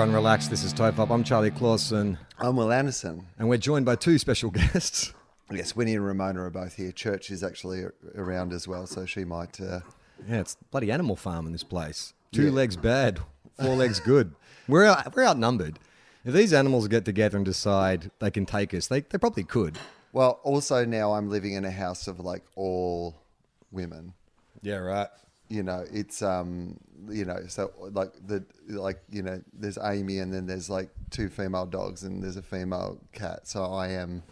Everyone relax. This is Tofop. I'm Charlie Clausen, I'm Wil Anderson. and we're joined by two special guests. Yes, Winnie and Ramona are both here. Church is actually around as well, so she might. Uh, Yeah, it's bloody animal farm in this place. Two Yeah. legs bad, four legs good. We're out, we're outnumbered. If these animals get together and decide they can take us, they, they probably could. well, also now I'm living in a house of like all women. Yeah, right. You know, it's um, you know, so like the like you know, there's Amy, and then there's like two female dogs, and there's a female cat. So I am,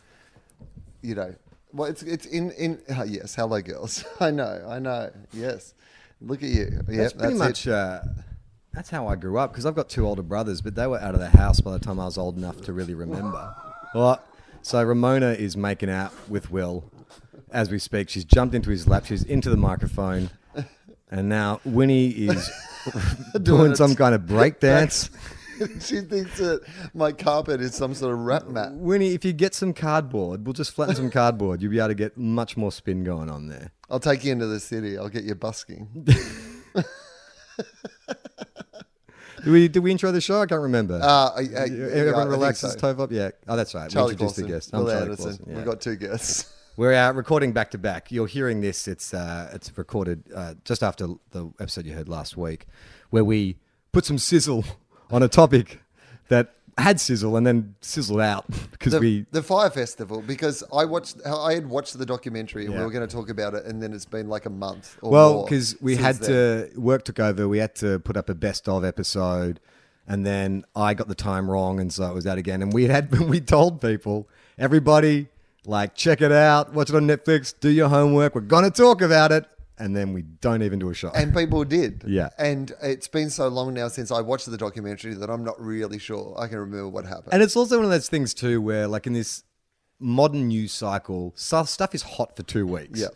you know, well, it's it's in in uh, yes, hello girls. I know, I know. Yes, look at you. Yeah, That's pretty it. much. Uh, that's how I grew up because I've got two older brothers, but they were out of the house by the time I was old enough to really remember. Well, so Ramona is making out with Wil as we speak. She's jumped into his lap. She's into the microphone, and now Winnie is doing some kind of break dance. she thinks that my carpet is some sort of rap mat. Winnie, if you get some cardboard, we'll just flatten some cardboard. You'll be able to get much more spin going on there. I'll take you into the city. I'll get you busking. Do we did we intro the show? I can't remember. Uh, I- I- Yeah, yeah, Everyone relaxes. so. Tofop. Yeah. Oh, that's right. Charlie we introduced Clausen, the guest. I'm Wil Charlie Anderson. Yeah. We've got two guests. We're uh, recording back to back. You're hearing this. It's uh, it's recorded uh, just after the episode you heard last week, where we put some sizzle on a topic that had sizzle and then sizzled out because The, we. the Fyre Festival, because I watched, I had watched the documentary and Yeah. we were going to talk about it, and then it's been like a month. Or Well, because we had then. to work took over. We had to put up a best of episode, and then I got the time wrong, and so it was that again. And we had we told people, everybody, like check it out, watch it on Netflix, do your homework. We're gonna talk about it, and then we don't even do a shot. And people did. Yeah. And it's been so long now since I watched the documentary that I'm not really sure I can remember what happened. And it's also one of those things too, where like in this modern news cycle, stuff stuff is hot for two weeks. Yeah.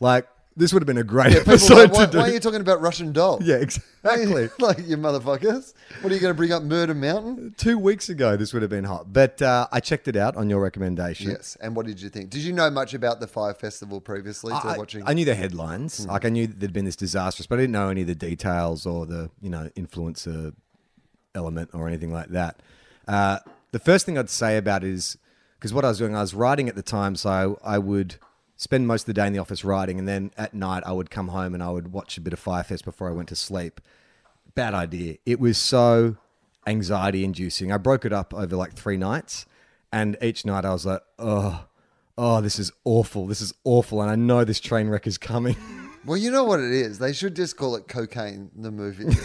Like this would have been a great People episode like, why, to do. why are you talking about Russian doll? yeah, exactly. like you motherfuckers. What are you going to bring up, Murder Mountain? Two weeks ago, this would have been hot. But uh, I checked it out on your recommendation. Yes. And what did you think? Did you know much about the Fyre Festival previously to I, watching? I knew the headlines. Like I knew there'd been this disastrous, but I didn't know any of the details or the you know influencer element or anything like that. Uh, the first thing I'd say about it is because what I was doing, I was writing at the time, so I, I would spend most of the day in the office writing, and then at night I would come home and I would watch a bit of Fyre Fest before I went to sleep. Bad idea. It was so anxiety inducing. I broke it up over like three nights, and each night I was like, oh, oh, this is awful. This is awful, and I know this train wreck is coming. well, you know what it is. They should just call it Cocaine, the movie.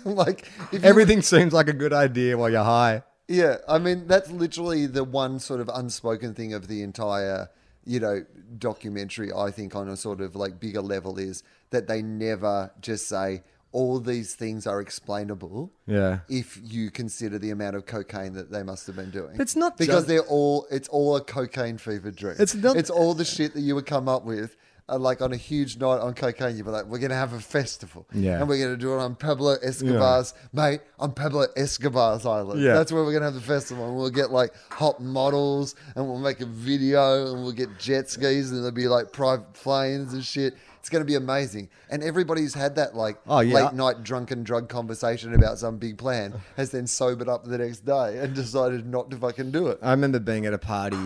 like if you- Everything seems like a good idea while you're high. Yeah, I mean that's literally the one sort of unspoken thing of the entire, you know, documentary. I think on a sort of like bigger level is that they never just say all these things are explainable. Yeah. If you consider the amount of cocaine that they must have been doing, It's not because just- they're all. It's all a cocaine fever dream. It's not- It's all the shit that you would come up with. Like on a huge night on cocaine, you'd be like, "We're gonna have a festival, Yeah. and we're gonna do it on Pablo Escobar's, mate, on Pablo Escobar's island. Yeah. That's where we're gonna have the festival, and we'll get like hot models, and we'll make a video, and we'll get jet skis, and there'll be like private planes and shit. It's gonna be amazing, and everybody's had that like Oh, yeah. late night drunken drug conversation about some big plan, has then sobered up the next day and decided not to fucking do it. I remember being at a party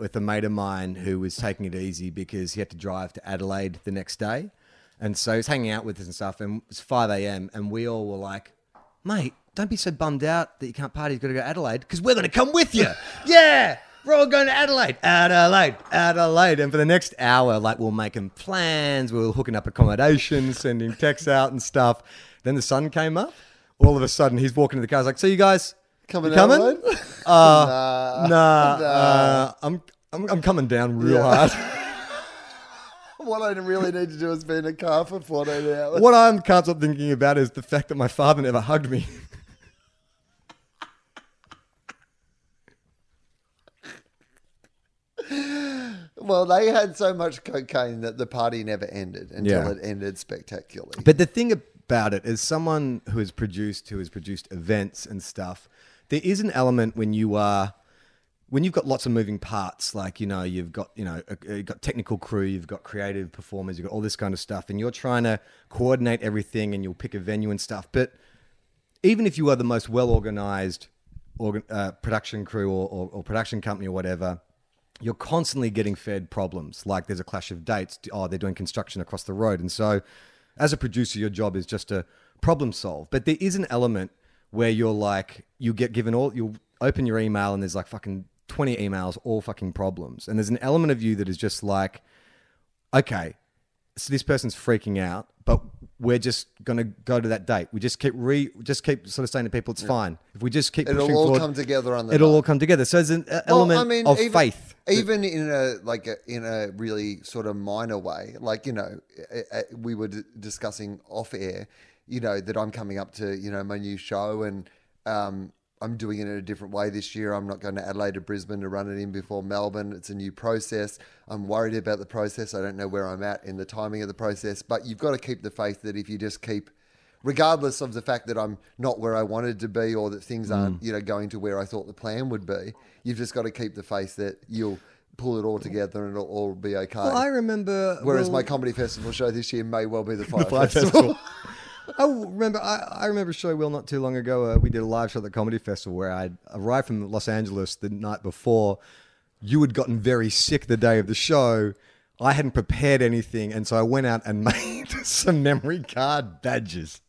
with a mate of mine who was taking it easy because he had to drive to Adelaide the next day. And so he was hanging out with us and stuff. And it was 5 a.m. And we all were like, mate, don't be so bummed out that you can't party. You've got to go to Adelaide because we're going to come with you. yeah. We're all going to Adelaide, Adelaide, Adelaide. And for the next hour, like we're making plans, we we're hooking up accommodation, sending texts out and stuff. Then the sun came up. All of a sudden, he's walking to the car. He's like, "So you guys Coming coming? Uh, nah, uh, I'm, I'm I'm coming down real Yeah. hard. What I really need to do is be in a car for 14 hours. what I can't stop thinking about is the fact that my father never hugged me. Well, they had so much cocaine that the party never ended until Yeah. it ended spectacularly. But the thing about it is, someone who has produced, who has produced events and stuff, there is an element when you are, when you've got lots of moving parts, like you know, you've got you know, you've got technical crew, you've got creative performers, you've got all this kind of stuff, and you're trying to coordinate everything, and you'll pick a venue and stuff. But even if you are the most well organized organ, uh, production crew or, or, or production company or whatever, you're constantly getting fed problems. Like there's a clash of dates. Oh, they're doing construction across the road. And so, as a producer, your job is just to problem solve. But there is an element where you're like, you get given all, you'll open your email and there's like fucking 20 emails, all fucking problems. And there's an element of you that is just like, okay, so this person's freaking out, but we're just gonna go to that date. We just keep re, just keep sort of saying to people, it's fine. If we just keep It'll all forward, come together on the It'll night. all come together. So there's an Well, element of even, faith. even in a like a, in a really sort of minor way. Like you know, we were d- discussing off air. You know that I'm coming up to you know my new show and um, I'm doing it in a different way this year. I'm not going to Adelaide to Brisbane to run it in before Melbourne. It's a new process. I'm worried about the process. I don't know where I'm at in the timing of the process. But you've got to keep the faith that if you just keep regardless of the fact that I'm not where I wanted to be or that things Mm. aren't, you know, going to where I thought the plan would be, you've just got to keep the faith that you'll pull it all together and it'll all be okay. Well, I remember. Whereas well, my comedy festival show this year may well be the Fyre, Fyre Festival. Festival. I remember. I, I remember a show well not too long ago. Uh, we did a live show at the comedy festival where I arrived from Los Angeles the night before. You had gotten very sick the day of the show. I hadn't prepared anything, and so I went out and made some memory card badges.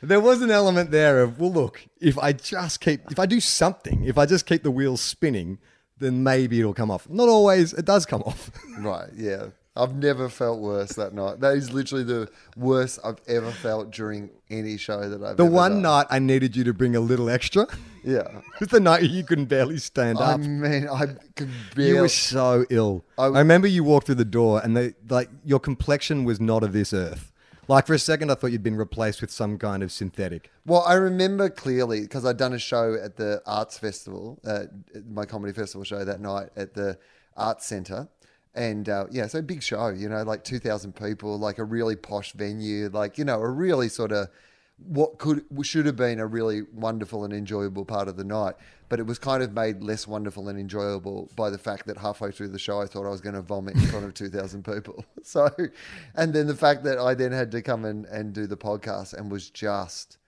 There was an element there of, well, look, if I just keep, if I do something, if I just keep the wheels spinning, then maybe it'll come off. Not always, it does come off. right, yeah. I've never felt worse that night. That is literally the worst I've ever felt during any show that I've ever The one done. night I needed you to bring a little extra Yeah. was the night you couldn't barely stand I up. I mean, I could barely. You were so ill. I- I, remember you walked through the door and they, like your complexion was not of this earth. Like for a second, I thought you'd been replaced with some kind of synthetic. Well, I remember clearly because I'd done a show at the Arts Festival, uh, my comedy festival show that night at the Arts Centre. And uh, yeah, so big show, you know, like 2,000 people, like a really posh venue, like, you know, a really sort of what could should have been a really wonderful and enjoyable part of the night. But it was kind of made less wonderful and enjoyable by the fact that halfway through the show, I thought I was going to vomit in front of 2,000 people. So, and then the fact that I then had to come and, and do the podcast and was just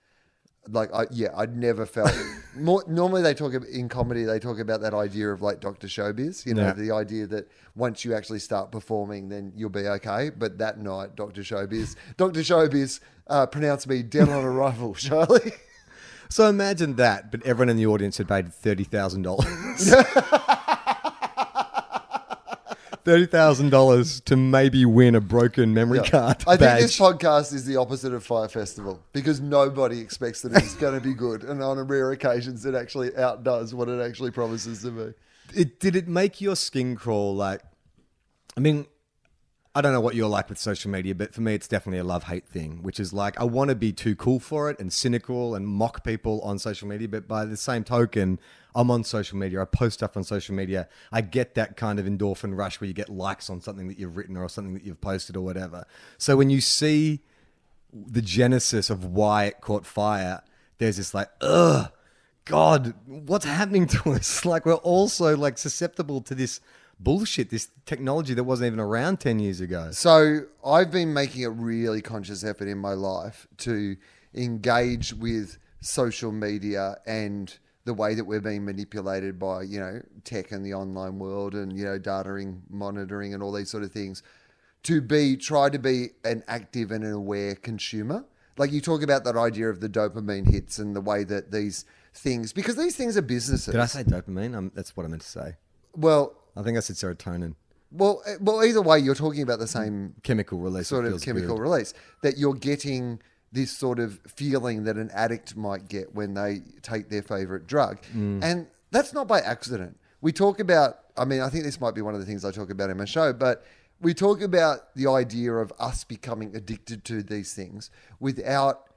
like I yeah I'd never felt more normally they talk about, in comedy they talk about that idea of like Dr. Showbiz you know Yeah. the idea that once you actually start performing then you'll be okay but that night Dr. Showbiz Dr. Showbiz uh, pronounced me dead on arrival Charlie So imagine that, but everyone in the audience had paid thirty thousand dollars. Thirty thousand dollars to maybe win a broken memory card I think badge. this podcast is the opposite of Fyre Festival because nobody expects that it's going to be good and on rare occasions it actually outdoes what it actually promises to be it, did it make your skin crawl? Like, I mean, I don't know what you're like with social media, but for me, it's definitely a love hate thing, which is like I want to be too cool for it and cynical and mock people on social media, but by the same token, I'm on social media. I post stuff on social media. I get that kind of endorphin rush where you get likes on something that you've written or something that you've posted or whatever. So when you see the genesis of why it caught fire, there's this like, ugh, God, what's happening to us? Like we're also like susceptible to this bullshit, this technology that wasn't even around ten years ago. So I've been making a really conscious effort in my life to engage with social media and the way that we're being manipulated by, you know, tech and the online world and, you know, dataing, monitoring and all these sort of things to be try to be an active and an aware consumer. Like you talk about that idea of the dopamine hits and the way that these things, because these things are businesses. Did I say dopamine? Um, that's what I meant to say. Well, I think I said serotonin. well, eh, well. Either way, you're talking about the same Chemical release. sort of feels chemical good. release that you're getting this sort of feeling that an addict might get when they take their favorite drug. Mm. And that's not by accident. We talk about, I mean, I think this might be one of the things I talk about in my show, but we talk about the idea of us becoming addicted to these things without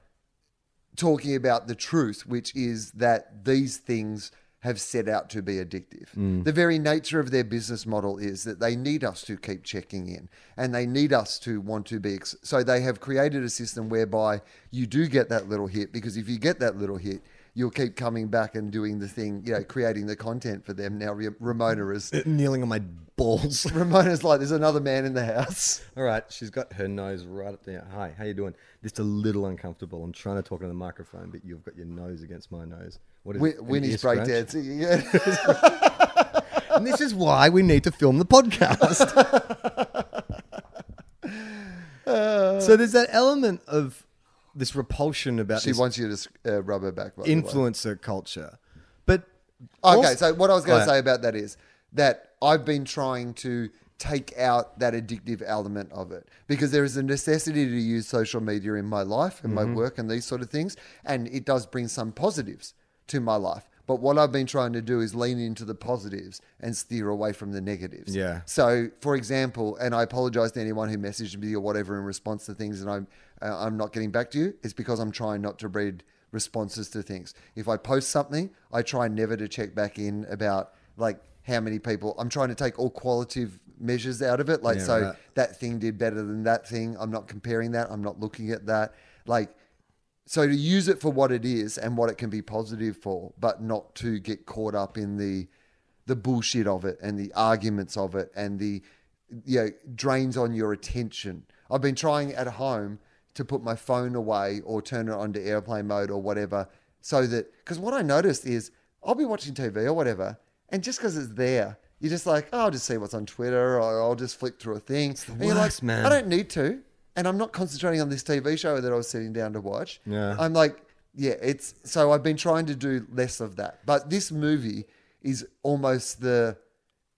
talking about the truth, which is that these things have set out to be addictive. Mm. The very nature of their business model is that they need us to keep checking in and they need us to want to be. Ex- so they have created a system whereby you do get that little hit because if you get that little hit, you'll keep coming back and doing the thing, you know, creating the content for them. Now, Ramona is. Uh, kneeling on my balls. Ramona's like, there's another man in the house. All right, she's got her nose right up there. Hi, how you doing? Just a little uncomfortable. I'm trying to talk into the microphone, but you've got your nose against my nose. What is Win- it? Winnie's breakdancing again. And this is why we need to film the podcast. so there's that element of this repulsion about she this wants you to uh, rub her back. By the way. influencer culture. But Okay, also- so what I was going to say about that is that I've been trying to take out that addictive element of it because there is a necessity to use social media in my life and Mm-hmm. my work and these sort of things, and it does bring some positives to my life. But what I've been trying to do is lean into the positives and steer away from the negatives. Yeah. So, for example, and I apologize to anyone who messaged me or whatever in response to things, and I'm uh, I'm not getting back to you. It's because I'm trying not to read responses to things. If I post something, I try never to check back in about like how many people. I'm trying to take all qualitative measures out of it. Like, Yeah, so right. that thing did better than that thing. I'm not comparing that. I'm not looking at that. Like, so to use it for what it is and what it can be positive for, but not to get caught up in the the bullshit of it and the arguments of it and the you know drains on your attention. I've been trying at home to put my phone away or turn it onto airplane mode or whatever, so that because what I noticed is I'll be watching TV or whatever, and just because it's there, you're just like, oh, I'll just see what's on Twitter or I'll just flick through a thing. and you're worst, like, man. I don't need to, and I'm not concentrating on this TV show that I was sitting down to watch. Yeah. I'm like, yeah, it's so I've been trying to do less of that, but this movie is almost the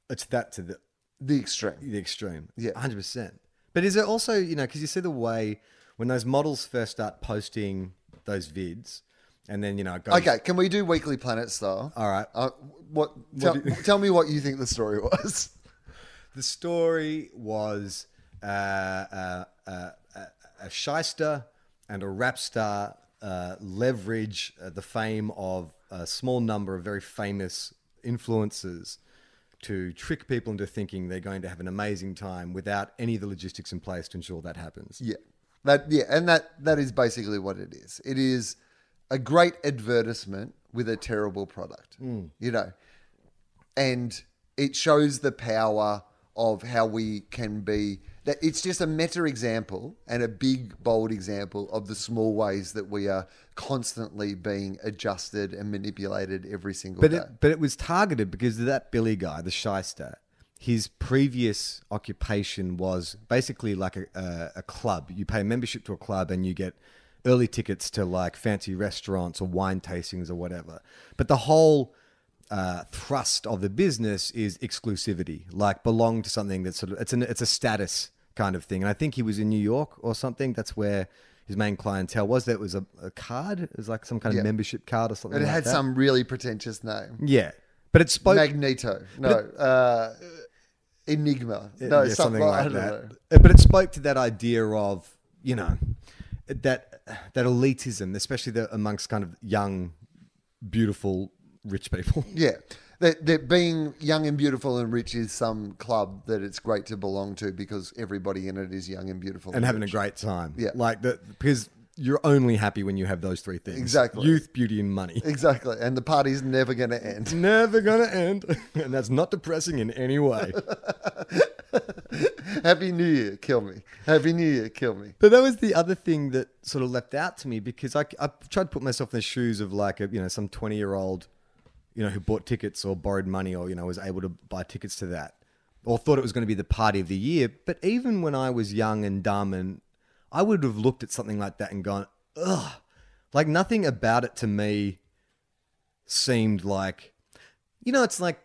it's that to the the extreme. the extreme. Yeah. 100%. But is it also, you know, because you see the way when those models first start posting those vids and then, you know, it goes. Okay, can we do Weekly Planet style? All right. Uh, what? Tell, do you- tell me what you think the story was. The story was uh, uh, uh, uh, a shyster and a rap star uh, leverage uh, the fame of a small number of very famous influencers to trick people into thinking they're going to have an amazing time without any of the logistics in place to ensure that happens. Yeah, that yeah, and that that is basically what it is. It is a great advertisement with a terrible product. Hmm. You know, and it shows the power of how we can be. That it's just a meta example and a big bold example of the small ways that we are constantly being adjusted and manipulated every single But day. it, but it was targeted because that Billy guy, the shyster, his previous occupation was basically like a, a, a club. You pay membership to a club and you get early tickets to like fancy restaurants or wine tastings or whatever. But the whole uh, thrust of the business is exclusivity, like belong to something that's sort of it's an it's a status kind of thing. And I think he was in New York or something. That's where his main clientele was. That was a, a card. It was like some kind Yeah. of membership card or something. And it like had that. some really pretentious name. Yeah, but it spoke Magneto. No. Uh, Enigma. No, yeah, something, like I don't that. know. But it spoke to that idea of you know that that elitism, especially the, amongst kind of young, beautiful, rich people. Yeah. That, that being young and beautiful and rich is some club that it's great to belong to because everybody in it is young and beautiful and having a great time. Yeah. like that because you're only happy when you have those three things: Exactly. youth, beauty, and money. Exactly. And the party's never going to end. Never gonna end, and that's not depressing in any way. Happy New Year, kill me. Happy New Year, kill me. But that was the other thing that sort of leapt out to me because I, I tried to put myself in the shoes of like a you know some twenty year old, you know, who bought tickets or borrowed money or you know was able to buy tickets to that, or thought it was going to be the party of the year. But even when I was young and dumb, and I would have looked at something like that and gone, ugh. Like nothing about it to me seemed like, you know, it's like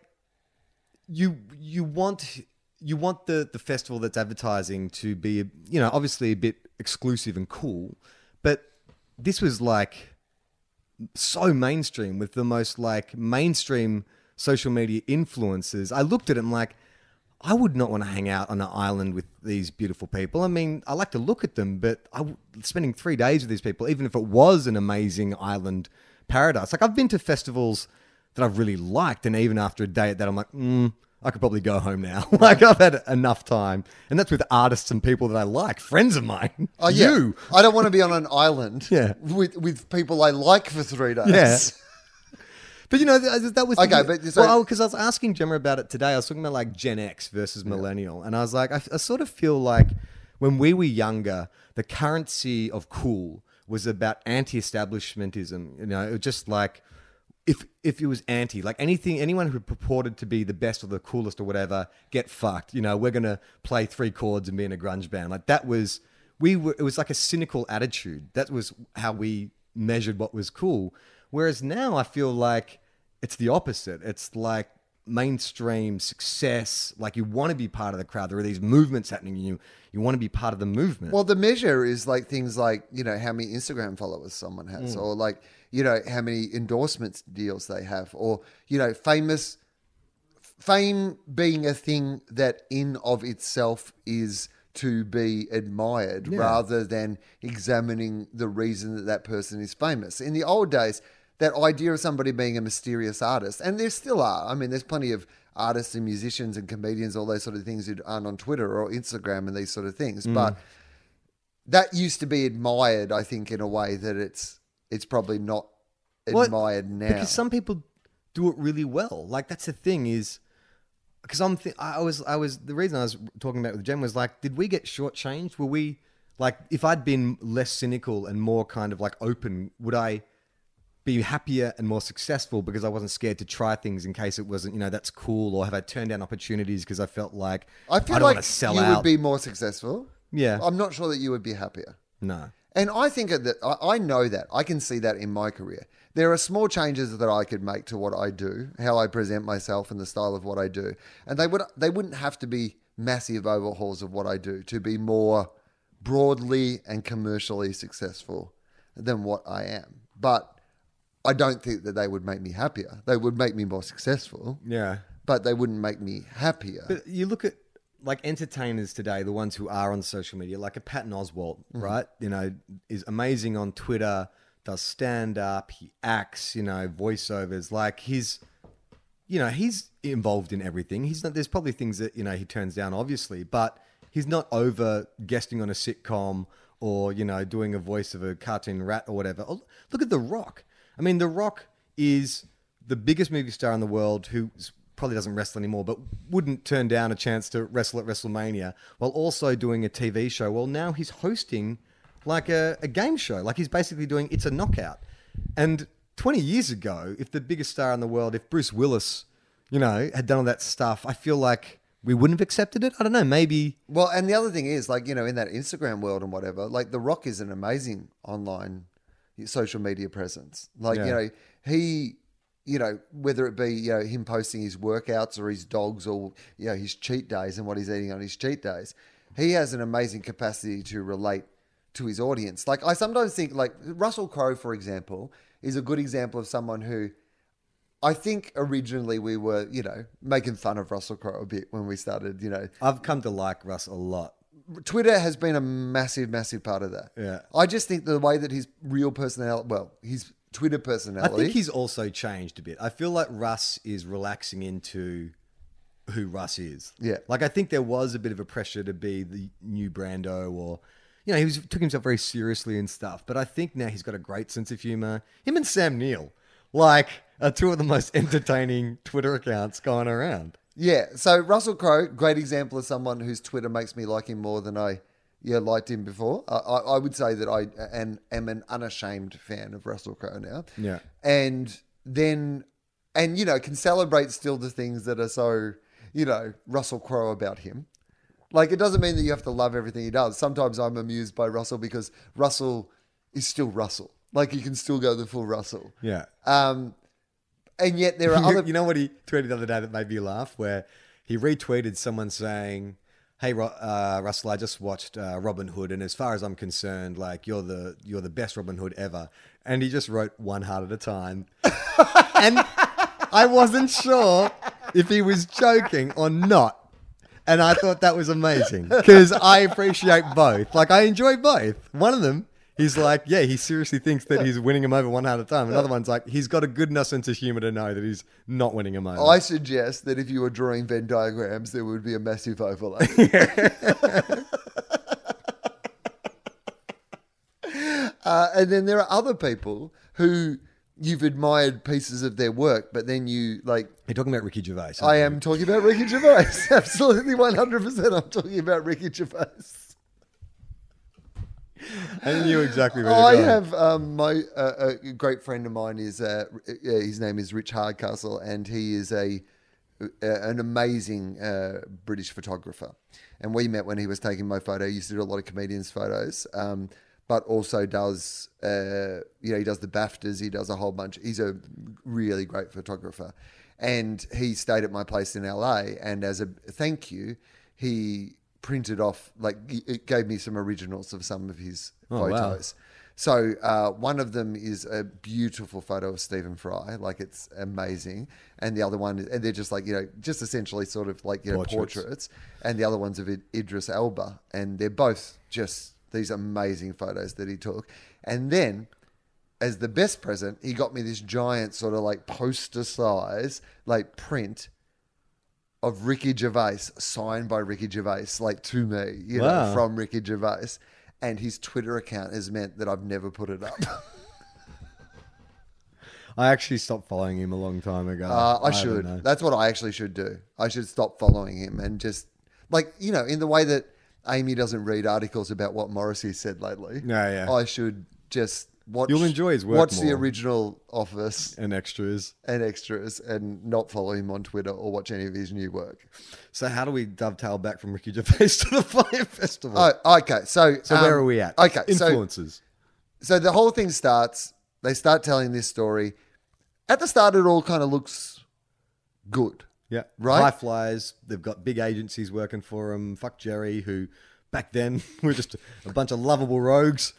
you you want you want the the festival that's advertising to be you know obviously a bit exclusive and cool, but this was like so mainstream with the most like mainstream social media influencers. I looked at it and like, I would not want to hang out on an island with these beautiful people. I mean, I like to look at them, but I spending three days with these people, even if it was an amazing island paradise. Like I've been to festivals that I've really liked, and even after a day at that, I'm like, mm, I could probably go home now. like I've had enough time, and that's with artists and people that I like, friends of mine. Oh yeah, you. I don't want to be on an island. Yeah. with with people I like for three days. Yeah. But you know that, uh, that was Okay, but so- well because I was asking Gemma about it today. I was talking about like Gen X versus millennial, and I was like, I, I sort of feel like when we were younger, the currency of cool was about anti-establishmentism. You know, it was just like if if it was anti, like anything, anyone who purported to be the best or the coolest or whatever, get fucked. You know, we're gonna play three chords and be in a grunge band. Like that was we were. It was like a cynical attitude. That was how we measured what was cool. Whereas now, I feel like it's the opposite. It's like mainstream success. Like you want to be part of the crowd. There are these movements happening. You you want to be part of the movement. Well, the measure is like things like you know how many Instagram followers someone has, mm. or like you know how many endorsements deals they have, or you know famous fame being a thing that in of itself is to be admired rather than examining the reason that that person is famous. In the old days, that idea of somebody being a mysterious artist, and there still are. I mean, there's plenty of artists and musicians and comedians, all those sort of things who aren't on Twitter or Instagram and these sort of things. Mm. But that used to be admired, I think, in a way that it's it's probably not Well, admired now. because some people do it really well. Like that's the thing is because I'm th- I was I was the reason I was talking about with Jen was like, did we get shortchanged? Were we like if I'd been less cynical and more kind of like open, would I be happier and more successful because I wasn't scared to try things in case it wasn't you know that's cool or have I turned down opportunities because I felt like I feel I like you out. would be more successful. Yeah. I'm not sure that you would be happier. no. And I think that I I know that I can see that in my career. There are small changes that I could make to what I do, how I present myself, and the style of what I do, and they would they wouldn't have to be massive overhauls of what I do to be more broadly and commercially successful than what I am. But I don't think that they would make me happier. They would make me more successful, Yeah. but they wouldn't make me happier. But you look at like entertainers today, the ones who are on social media, like a Patton Oswalt, mm-hmm. right? You know, is amazing on Twitter, does stand up, he acts, you know, voiceovers. Like he's, you know, he's involved in everything. He's not. There's probably things that you know he turns down, obviously, but he's not over guesting on a sitcom or you know doing a voice of a cartoon rat or whatever. Oh, Look at The Rock. I mean, The Rock is the biggest movie star in the world who probably doesn't wrestle anymore, but wouldn't turn down a chance to wrestle at WrestleMania while also doing a TV show. Well, now he's hosting like a, a game show. Like he's basically doing It's a Knockout. And 20 years ago, if the biggest star in the world, if Bruce Willis, you know, had done all that stuff, I feel like we wouldn't have accepted it. I don't know. Maybe. Well, and the other thing is, like, you know, in that Instagram world and whatever, like, The Rock is an amazing online social media presence. Like, you know, he, you know, whether it be, you know, him posting his workouts or his dogs or, you know, his cheat days and what he's eating on his cheat days, he has an amazing capacity to relate to his audience. Like, I sometimes think, like, Russell Crowe, for example, is a good example of someone who I think originally we were, you know, making fun of Russell Crowe a bit when we started, you know, I've come to like Russ a lot. Twitter has been a massive, massive part of that. Yeah. I just think the way that his real personality, well, his Twitter personality. I think he's also changed a bit. I feel like Russ is relaxing into who Russ is. Yeah. Like I think there was a bit of a pressure to be the new Brando or you know, he was took himself very seriously and stuff. But I think now he's got a great sense of humor. Him and Sam Neill, like, are two of the most entertaining Twitter accounts going around. yeah. So Russell Crowe, great example of someone whose Twitter makes me like him more than I yeah liked him before. I, I, I would say that I and am an unashamed fan of Russell Crowe now. Yeah. And then, and you know, can celebrate still the things that are so you know Russell Crowe about him. Like it doesn't mean that you have to love everything he does. Sometimes I'm amused by Russell because Russell is still Russell. Like you can still go the full Russell. Yeah. Um, and yet there are you, other. you know what he tweeted the other day that made me laugh? Where he retweeted someone saying, "Hey uh, Russell, I just watched uh, Robin Hood, and as far as I'm concerned, like you're the you're the best Robin Hood ever." And he just wrote one heart at a time, and I wasn't sure if he was joking or not. And I thought that was amazing because I appreciate both. Like I enjoy both. One of them. He's like, yeah, he seriously thinks that he's winning him over one at a time. Another one's like, he's got a good enough sense of humor to know that he's not winning him over. I suggest that if you were drawing Venn diagrams, there would be a massive overlap. uh, and then there are other people who you've admired pieces of their work, but then you like. You're talking about Ricky Gervais. I you? am talking about Ricky Gervais. Absolutely, one hundred percent. I'm talking about Ricky Gervais. I knew exactly where I have um, my uh, a great friend of mine is uh, his name is Rich Hardcastle, and he is a an amazing uh, British photographer. And we met when he was taking my photo. He used to do a lot of comedians' photos, um, but also does uh, you know he does the Baftas. He does a whole bunch. He's a really great photographer, and he stayed at my place in LA. And as a thank you, he printed off like it gave me some originals of some of his Oh, wow. photos. So uh, one of them is a beautiful photo of Stephen Fry, like it's amazing, and the other one, is, and they're just like you know, just essentially sort of like you know Portraits. portraits, and the other one's of Id- Idris Elba, and they're both just these amazing photos that he took, and then. As the best present, he got me this giant sort of like poster size, like print of Ricky Gervais, signed by Ricky Gervais, like to me, you Wow. know, from Ricky Gervais. And his Twitter account has meant that I've never put it up. I actually stopped following him a long time ago. Uh, I don't should. That's what I actually should do. I should stop following him and just, like, you know, in the way that Amy doesn't read articles about what Morrissey said lately. Yeah, yeah. I should just watch. You'll enjoy his work Watch the original Office And extras. and extras and not follow him on Twitter or watch any of his new work. So how do we dovetail back from Ricky Gervais to the Fyre Festival? Oh, okay. So, so um, where are we at? Okay. So, Influences. so the whole thing starts. They start telling this story. At the start, it all kind of looks good. yeah. right? High flyers. They've got big agencies working for them. Fuck Jerry, who back then we were just a bunch of lovable rogues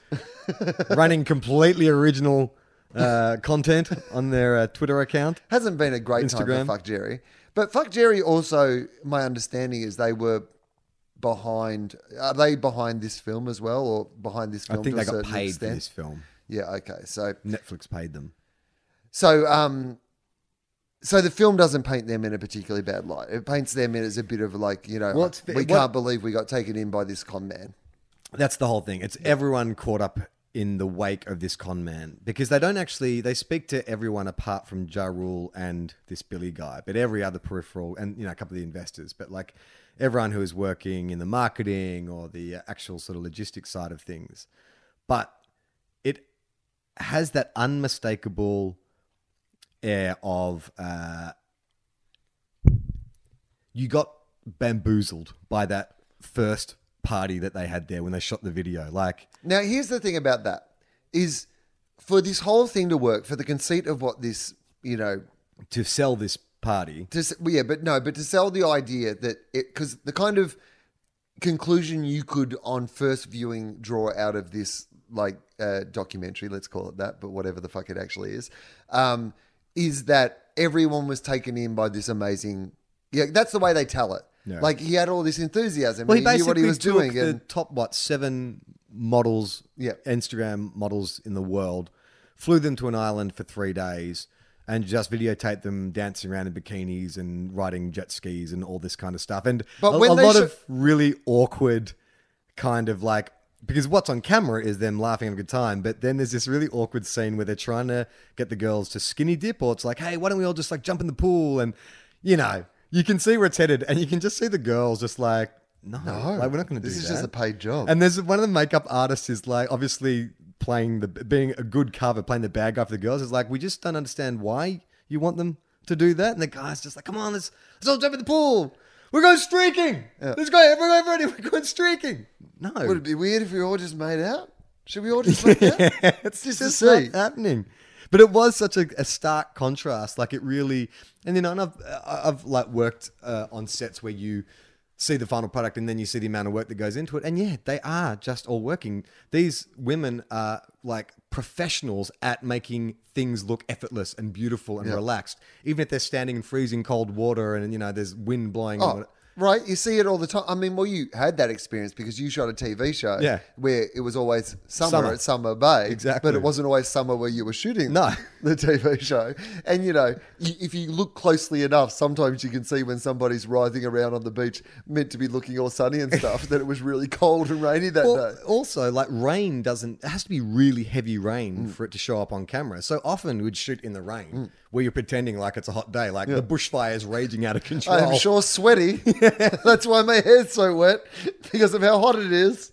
running completely original uh, content on their uh, Twitter account. Hasn't been a great time for Fuck Jerry. But Fuck Jerry also, my understanding is they were behind. Are they behind this film as well, or behind this film? I think they got paid for this film. Yeah. Okay. So Netflix paid them. so um. So the film doesn't paint them in a particularly bad light. It paints them in as a bit of like you know Well, we what- can't believe we got taken in by this con man. That's the whole thing. It's everyone caught up in the wake of this con man because they don't actually they speak to everyone apart from Ja Rule and this Billy guy, but every other peripheral and you know a couple of the investors, but like everyone who is working in the marketing or the actual sort of logistics side of things. But it has that unmistakable air of uh, you got bamboozled by that first party that they had there when they shot the video. Like, Now, here's the thing about that is for this whole thing to work, for the conceit of what this, you know, to sell this party, to well, yeah, but no, but to sell the idea that it because the kind of conclusion you could on first viewing draw out of this like uh, documentary, let's call it that, but whatever the fuck it actually is, um, is that everyone was taken in by this amazing. Yeah, that's the way they tell it. Yeah. Like he had all this enthusiasm. well, he he knew what he was took doing. the and, top what seven models, Yeah. Instagram models in the world, flew them to an island for three days. And just videotaped them dancing around in bikinis and riding jet skis and all this kind of stuff. And But a, when a lot sho- of really awkward kind of like because what's on camera is them laughing having a good time, but then there's this really awkward scene where they're trying to get the girls to skinny dip, or it's like, hey, why don't we all just like jump in the pool? And you know, you can see where it's headed, and you can just see the girls just like, no, like we're not going to do that? this is that. just a paid job. And there's one of the makeup artists is like obviously playing the being a good cover, playing the bad guy for the girls. Is like we just don't understand why you want them to do that. And the guy's just like, come on, let's let's all jump in the pool. We're going streaking. Let's go, everyone, everybody. We're going streaking. No, Would it be weird if we all just made out? Should we all just make that? it's just, Just just to see. not happening. But it was such a, a stark contrast. Like it really, and you know, I've I've like worked uh, on sets where you see the final product and then you see the amount of work that goes into it, and yeah, they are just all working. These women are like professionals at making things look effortless and beautiful and Yeah. relaxed, even if they're standing in freezing cold water and you know there's wind blowing. Oh, right. You see it all the time. I mean, well, you had that experience because you shot a TV show Yeah. where it was always summer, Summer. at Summer Bay. Exactly. But it wasn't always summer where you were shooting No. the TV show. And, you know, if you look closely enough, sometimes you can see when somebody's writhing around on the beach, meant to be looking all sunny and stuff, that it was really cold and rainy that Well, day. also, like rain doesn't. It has to be really heavy rain Mm. for it to show up on camera. So often we'd shoot in the rain, where you're pretending like it's a hot day, like the bushfire is raging out of control. I am sure sweaty. That's why my hair's so wet because of how hot it is.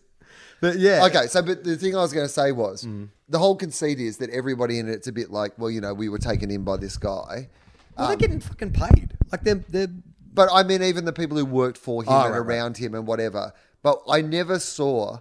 But yeah, Okay, so but the thing I was going to say was Mm. the whole conceit is that everybody in it's a bit like, well, you know, we were taken in by this guy. Well, they're getting fucking paid. Like they're they're But I mean, even the people who worked for him Oh, and right, right. around him and whatever. But I never saw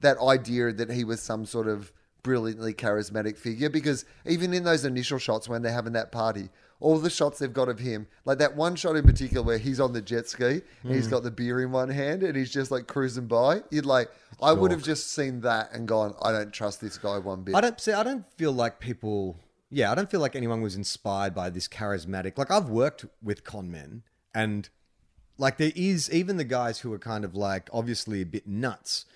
that idea that he was some sort of brilliantly charismatic figure because even in those initial shots when they're having that party, all the shots they've got of him, like that one shot in particular where he's on the jet ski and he's got the beer in one hand and he's just like cruising by, you'd like, I would have just seen that and gone, I don't trust this guy one bit. I don't see. I don't feel like people. Yeah, I don't feel like anyone was inspired by this charismatic. Like I've worked with con men, and like there is even the guys who are kind of like obviously a bit nuts.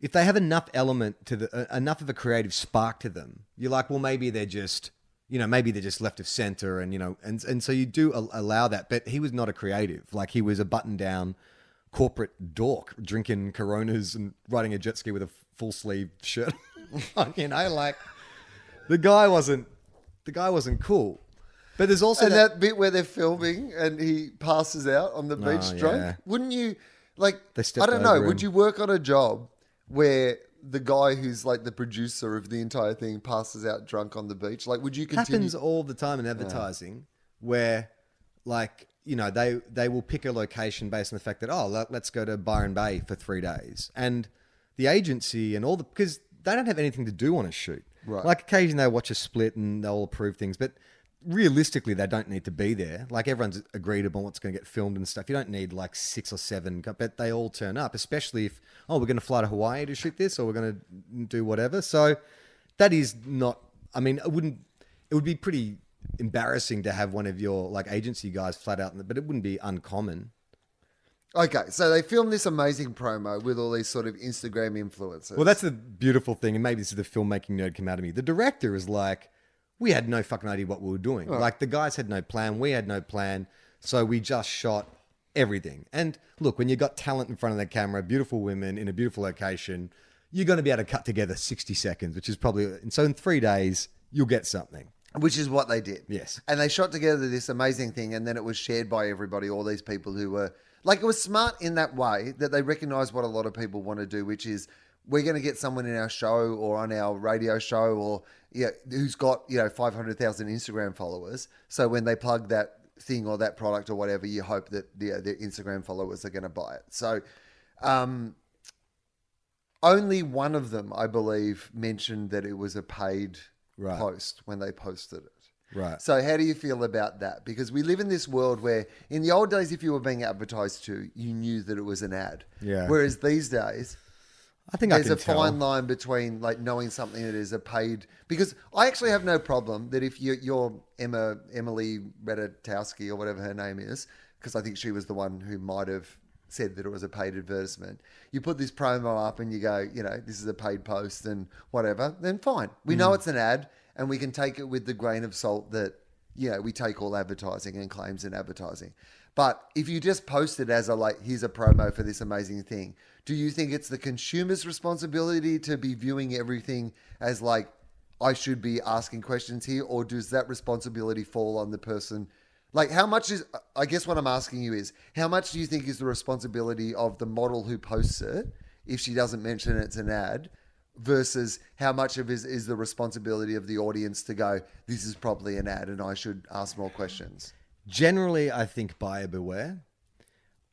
If they have enough element to the uh, enough of a creative spark to them, you're like, well, maybe they're just. You know, maybe they're just left of center, and you know, and and so you do allow that. But he was not a creative; like he was a button-down corporate dork, drinking Coronas and riding a jet ski with a full sleeve shirt. you know, like the guy wasn't the guy wasn't cool. But there's also and that, that bit where they're filming and he passes out on the beach Oh, drunk, yeah. wouldn't you like? I don't know. over Would you work on a job where the guy who's like the producer of the entire thing passes out drunk on the beach? Like, would you continue? happens all the time in advertising where like you know they they will pick a location based on the fact that oh let, let's go to Byron Bay for 3 days and the agency and all the because they don't have anything to do on a shoot. Right. Like occasionally they'll watch a split and they'll approve things but realistically they don't need to be there. Like everyone's agreed upon what's going to get filmed and stuff. You don't need like 6 or 7 but they all turn up especially if oh we're going to fly to Hawaii to shoot this or we're going to do whatever. So that is not I mean it wouldn't it would be pretty embarrassing to have one of your like agency guys flat out but it wouldn't be uncommon okay, so they filmed this amazing promo with all these sort of Instagram influencers. well that's the beautiful thing and maybe this is the filmmaking nerd come out of me the director is like we had no fucking idea what we were doing like the guys had no plan we had no plan so we just shot everything and look when you got talent in front of the camera beautiful women in a beautiful location you're going to be able to cut together 60 seconds which is probably and so in three days you'll get something which is what they did. Yes. And they shot together this amazing thing, and then it was shared by everybody, all these people who were like, it was smart in that way that they recognized what a lot of people want to do, which is we're going to get someone in our show or on our radio show or yeah, who's got, you know, 500,000 Instagram followers. So when they plug that thing or that product or whatever, you hope that yeah, their Instagram followers are going to buy it. So, um, only one of them, I believe, mentioned that it was a paid Right. post when they posted it. Right. So, how do you feel about that? Because we live in this world where, in the old days, if you were being advertised to, you knew that it was an ad. Yeah. Whereas these days, i think there's a tell. fine line between like knowing something that is a paid. Because I actually have no problem that if you're, you're Emma Emily Ratajkowski or whatever her name is, because I think she was the one who might have said that it was a paid advertisement. You put this promo up and you go, you know, this is a paid post and whatever. Then fine, we know mm. it's an ad and we can take it with the grain of salt that you know we take all advertising and claims in advertising. But if you just post it as a like, here's a promo for this amazing thing, do you think it's the consumer's responsibility to be viewing everything as like, I should be asking questions here, or does that responsibility fall on the person? Like, how much is, I guess what I'm asking you is, how much do you think is the responsibility of the model who posts it, if she doesn't mention it's an ad, versus how much of is, is the responsibility of the audience to go, this is probably an ad and I should ask more questions? Generally, I think buyer beware.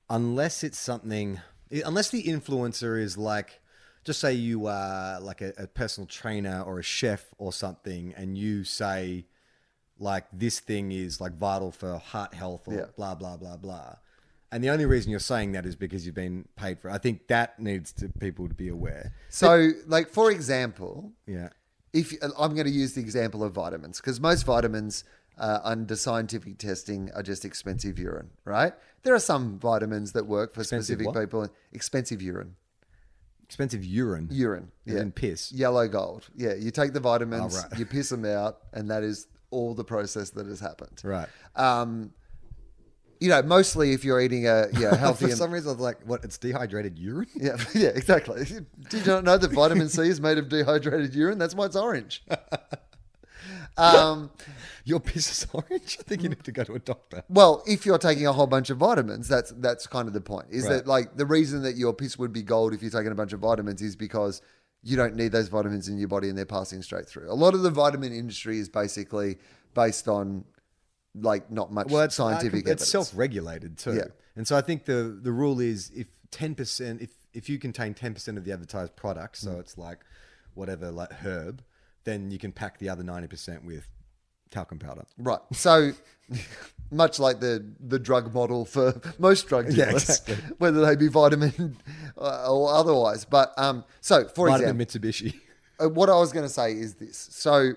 Unless it's something, unless the influencer is like just say you are like a, a personal trainer or a chef or something, and you say like this thing is like vital for heart health or Yeah. blah blah blah blah. And the only reason you're saying that is because you've been paid for it. I think that needs to people to be aware. So, like for example, Yeah. if I'm going to use the example of vitamins because most vitamins uh, under scientific testing are just expensive urine, right? There are some vitamins that work for Expensive specific what? people. Expensive urine, Expensive urine. urine, As in piss. yellow gold. Yeah, you take the vitamins, Oh, right. you piss them out, and that is all the process that has happened. Right. Um, you know, mostly if you're eating a yeah healthy For and some reason, I was like, what? It's dehydrated urine? yeah, yeah, exactly. Did you not know that vitamin C is made of dehydrated urine? That's why it's orange. Um, Your piss is orange? I think you need to go to a doctor. well, if you're taking a whole bunch of vitamins, that's that's kind of the point. Is Right. that like the reason that your piss would be gold if you're taking a bunch of vitamins is because you don't need those vitamins in your body and they're passing straight through. A lot of the vitamin industry is basically based on like not much Well, it's scientific It's evidence. self-regulated too. Yeah. And so I think the the rule is if ten percent, if if you contain ten percent of the advertised product, Mm. so it's like whatever, like herb, then you can pack the other ninety percent with talcum powder. Right. So much like the the drug model for most drug Yeah, exactly. whether they be vitamin uh, or otherwise. But um, so for Vitamin example, Mitsubishi. uh, what I was going to say is this: so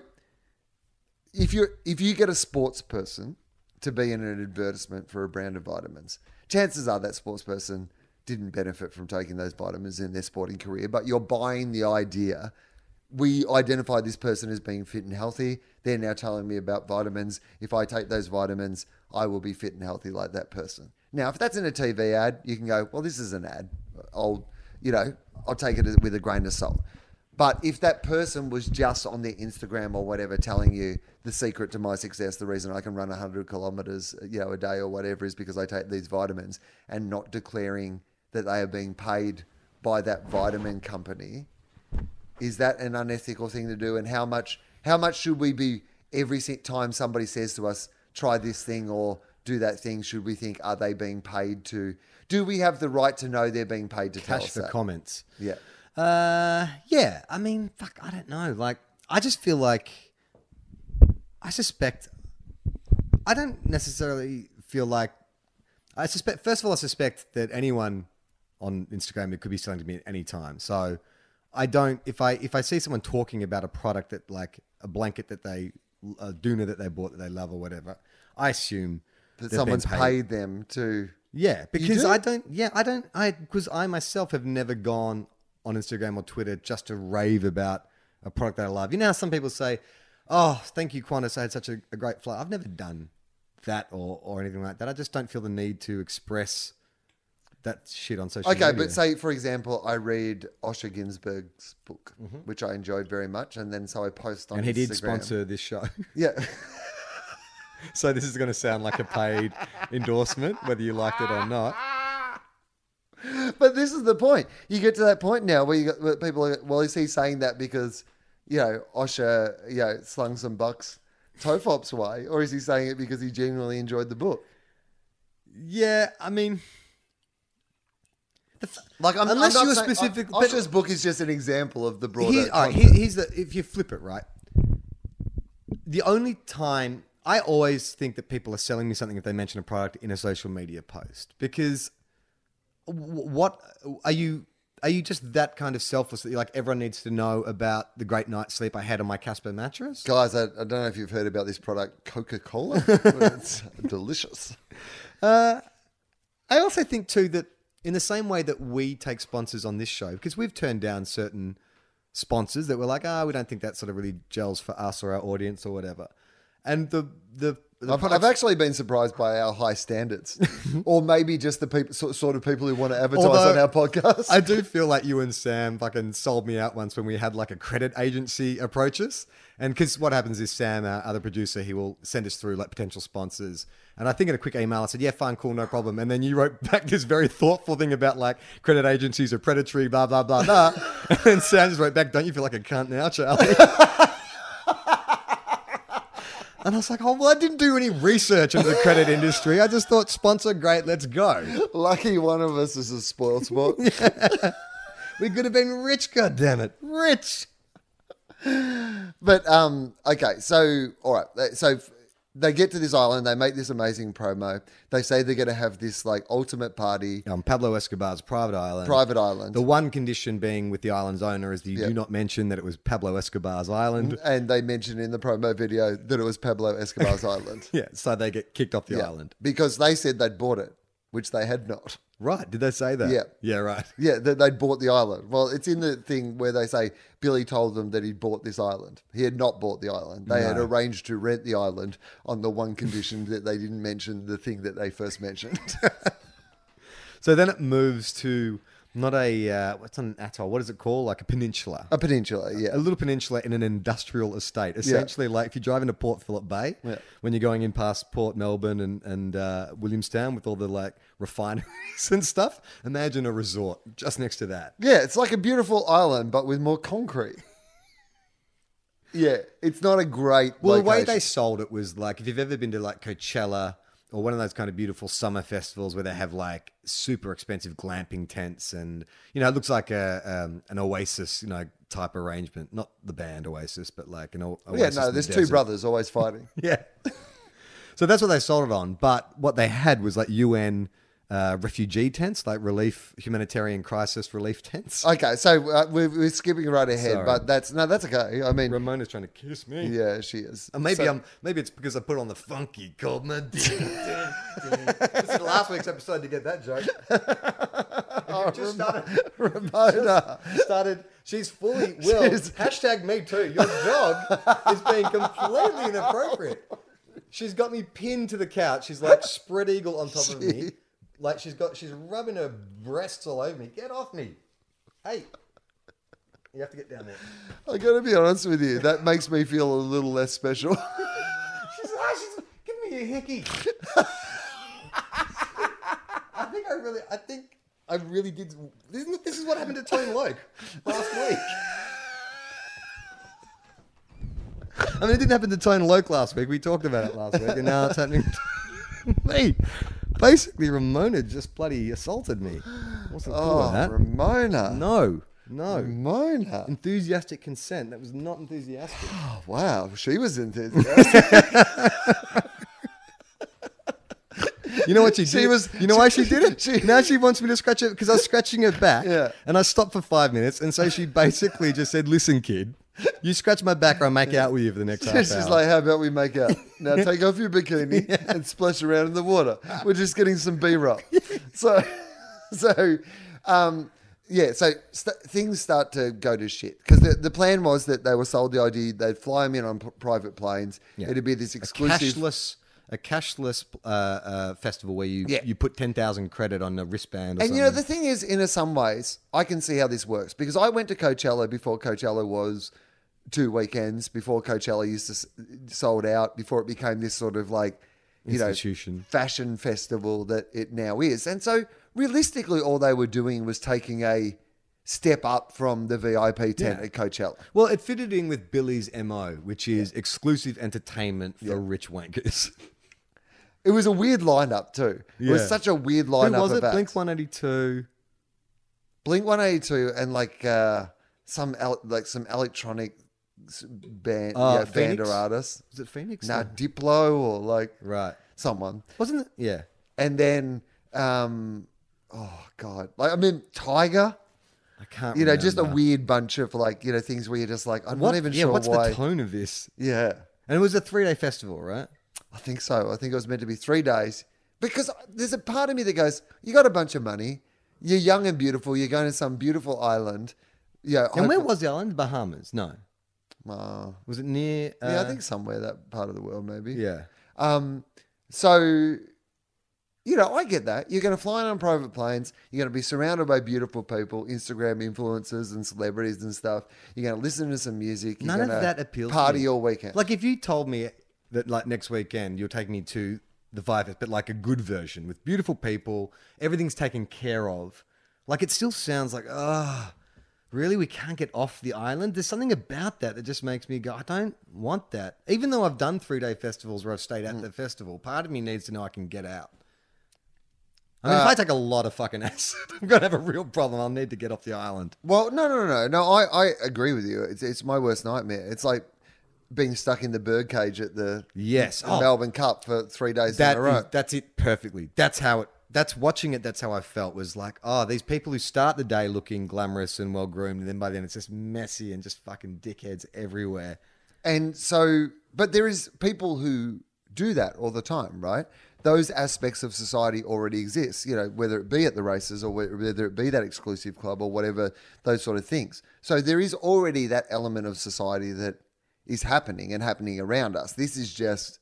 if you if you get a sports person to be in an advertisement for a brand of vitamins, chances are that sports person didn't benefit from taking those vitamins in their sporting career, but you're buying the idea. We identify this person as being fit and healthy. They're now telling me about vitamins. If I take those vitamins, I will be fit and healthy like that person. Now, if that's in a TV ad, you can go, well, this is an ad. I'll, you know, I'll take it with a grain of salt. But if that person was just on their Instagram or whatever telling you the secret to my success, the reason I can run 100 kilometers you know, a day or whatever is because I take these vitamins and not declaring that they are being paid by that vitamin company, is that an unethical thing to do? And how much how much should we be every time somebody says to us, try this thing or do that thing, should we think, are they being paid to? Do we have the right to know they're being paid to tell Cash us for that? comments. Yeah. Uh, yeah. I mean, fuck. I don't know. Like, I just feel like I suspect. I don't necessarily feel like. I suspect. First of all, I suspect that anyone on Instagram it could be selling to me at any time. So, I don't. If I if I see someone talking about a product that like a blanket that they a doona that they bought that they love or whatever, I assume that they've been someone's paid. them to. yeah, because do? I don't. Yeah, I don't. I because I myself have never gone on Instagram or Twitter just to rave about a product that I love. You know, how some people say, "Oh, thank you, Qantas. I had such a, a great flight." I've never done that or or anything like that. I just don't feel the need to express that shit on social media. Okay, media. but say for example, I read Osher Günsberg's book, which I enjoyed very much, and then so I post on Mm-hmm. and he did Instagram- sponsor this show, Yeah, so this is going to sound like a paid endorsement, whether you liked it or not. but this is the point. You get to that point now where you got where people. Are, well, is he saying that because you know Osher, you know, slung some bucks Tofop's way, or is he saying it because he genuinely enjoyed the book? Yeah, I mean, Like, I'm, Unless I'm you're saying- specific- I- Osher's book is just an example of the broader. Here, all right, here, here's the if you flip it right. The only time I always think that people are selling me something if they mention a product in a social media post because what are you are you just that kind of selfless that you're like everyone needs to know about the great night's sleep I had on my Casper mattress? Guys, I, I don't know if you've heard about this product, Coca Cola. it's delicious. Uh, I also think too that in the same way that we take sponsors on this show, because we've turned down certain sponsors that were like, ah, we don't think that sort of really gels for us or our audience or whatever. And the, the I've, I've actually been surprised by our high standards, or maybe just the people, sort, of people who want to advertise Although, on our podcast. I do feel like you and Sam fucking sold me out once when we had like a credit agency approach us. And because what happens is Sam, our other producer, he will send us through like potential sponsors. And I think in a quick email, I said, yeah, fine, cool, no problem. And then you wrote back this very thoughtful thing about like credit agencies are predatory, blah, blah, blah, blah. and Sam just wrote back, don't you feel like a cunt now, Charlie? And I was like, oh, well, I didn't do any research into the credit industry. I just thought sponsor, great, let's go. Lucky one of us is a spoiled sport. We could have been rich, God damn it, rich. But um, okay, so all right, so they get to this island, they make this amazing promo. They say they're going to have this like ultimate party, On Pablo Escobar's private island. private island, The one condition being with the island's owner is that you Yeah. do not mention that it was Pablo Escobar's island. and they mentioned in the promo video that it was Pablo Escobar's island. Yeah, so they get kicked off the Yeah, island. because they said they'd bought it, which they had not. Right? Did they say that? Yeah. Yeah. Right. Yeah, that they'd bought the island. Well, it's in the thing where they say Billy told them that he'd bought this island. He had not bought the island. They had arranged to rent the island on the one condition that they didn't mention the thing that they first mentioned. So then it moves to not a uh, what's an atoll? What is it called? Like a peninsula. A peninsula, yeah. a little peninsula in an industrial estate. Essentially, like if you drive into Port Phillip Bay, Yeah. when you're going in past Port Melbourne and, and uh, Williamstown with all the like refineries and stuff, imagine a resort just next to that. Yeah, it's like a beautiful island, but with more concrete. yeah, it's not a great. Well, the way they sold it was like if you've ever been to like Coachella or one of those kind of beautiful summer festivals where they have like super expensive glamping tents and you know it looks like a um, an Oasis you know type arrangement, not the band Oasis, but like an o- Oasis. yeah, no, the there's two desert. brothers always fighting. Yeah. so that's what they sold it on. But what they had was like UN uh, refugee tents, like relief, humanitarian crisis relief tents. okay, so uh, we're, we're skipping right ahead, Sorry. but that's no, that's okay. I mean, Ramona's trying to kiss me. yeah, she is. And maybe So- I'm maybe it's because I put on the funky called my This is last week's episode to get that joke. Oh, just started, Ramona. started. She's fully will. She's- Hashtag me too. Your dog is being completely inappropriate. She's got me pinned to the couch. She's like spread eagle on top of me. Like she's got she's rubbing her breasts all over me. Get off me. Hey. You have to get down there. I got to be honest with you, that makes me feel a little less special. She's, ah, she's giving me a hickey. I think I really, I think I really did. Isn't this is what happened to Tone Loc last week. I mean, it didn't happen to Tone Loc last week. We talked about it last week, and now it's happening to me. Basically, Ramona just bloody assaulted me. Wasn't cool oh, with that. Ramona. No, no. Ramona. Enthusiastic consent. That was not enthusiastic. Oh, wow, she was enthusiastic. You know what she did? She was- You know why she did it? she- now she wants me to scratch it because I was scratching her back. Yeah. And I stopped for five minutes, and so she basically just said, "Listen, kid, you scratch my back, or I make out with you for the next half She's hour." like, how about we make out? Now take off your bikini and splash around in the water. We're just getting some B-roll. So, so, um, yeah, so st- things start to go to shit because the, the plan was that they were sold the idea they'd fly them in on p- private planes. Yeah. It'd be this exclusive. cashless, a cashless uh, uh, festival where you Yeah. you put ten thousand credit on a wristband. Or And something. you know, the thing is, in some ways, I can see how this works because I went to Coachella before Coachella was two weekends, before Coachella used to sold out, before it became this sort of like, you know, fashion festival that it now is. And so, realistically, all they were doing was taking a step up from the VIP tent Yeah. at Coachella. well, it fitted in with Billy's mo, which is exclusive entertainment for rich wankers. It was a weird lineup too. It was such a weird Who lineup. was of it? Blink One Eighty Two. Blink One Eighty Two, and like uh, some el- like some electronic band, Oh, yeah, band Phoenix? or artist. Was it Phoenix? Nah, Diplo or like Right. someone. Wasn't it? Yeah. And then, um, oh god, like I mean, Tiger. I can't. You know, just a weird bunch of like you know things where you're just like I'm What- not even yeah, sure what's why. the tone of this? yeah, And it was a three day festival, right? I think so. I think it was meant to be three days because there's a part of me that goes, you got a bunch of money, you're young and beautiful, you're going to some beautiful island. Yeah, And where was the island? Bahamas? No. Uh, Was it near? Uh, yeah, I think somewhere that part of the world maybe. Yeah. Um, so, you know, I get that. You're going to fly on private planes. You're going to be surrounded by beautiful people, Instagram influencers and celebrities and stuff. You're going to listen to some music. You're None of that appeals. to Party me. all weekend. Like if you told me that like next weekend you're taking me to the Vive, but like a good version with beautiful people, everything's taken care of. Like it still sounds like ah. Really, we can't get off the island. There's something about that that just makes me go, I don't want that. Even though I've done three day festivals where I've stayed at Mm. the festival, part of me needs to know I can get out. I mean, if I take a lot of fucking acid, I'm gonna have a real problem. I'll need to get off the island. Well, no, no, no, no. No, I, I agree with you. It's, it's my worst nightmare. It's like being stuck in the bird cage at the Yes. the Oh. Melbourne Cup for three days That in a row. is- that's it perfectly. That's how it. That's watching it. That's how I felt. Was like, oh, these people who start the day looking glamorous and well groomed, and then by then it's just messy and just fucking dickheads everywhere. And so, but there is people who do that all the time, right? Those aspects of society already exist, you know, whether it be at the races or whether it be that exclusive club or whatever, those sort of things. So there is already that element of society that is happening and happening around us. This is just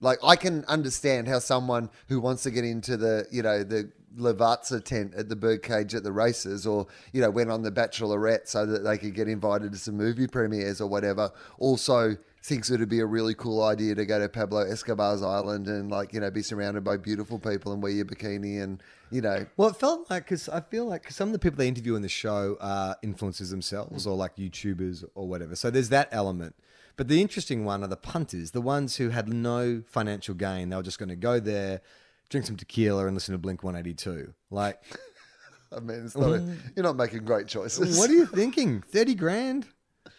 like I can understand how someone who wants to get into the you know the Lavazza tent at the birdcage at the races, or you know went on the Bachelorette so that they could get invited to some movie premieres or whatever, also thinks it would be a really cool idea to go to Pablo Escobar's island and like you know be surrounded by beautiful people and wear your bikini and you know Well, it felt like because I feel like 'cause some of the people they interview in the show are influencers themselves or like YouTubers or whatever. So there's that element. But the interesting one are the punters, the ones who had no financial gain. They were just going to go there, drink some tequila, and listen to Blink 182. Like, I mean it's not a, mm. you're not making great choices. what are you thinking? 30 grand?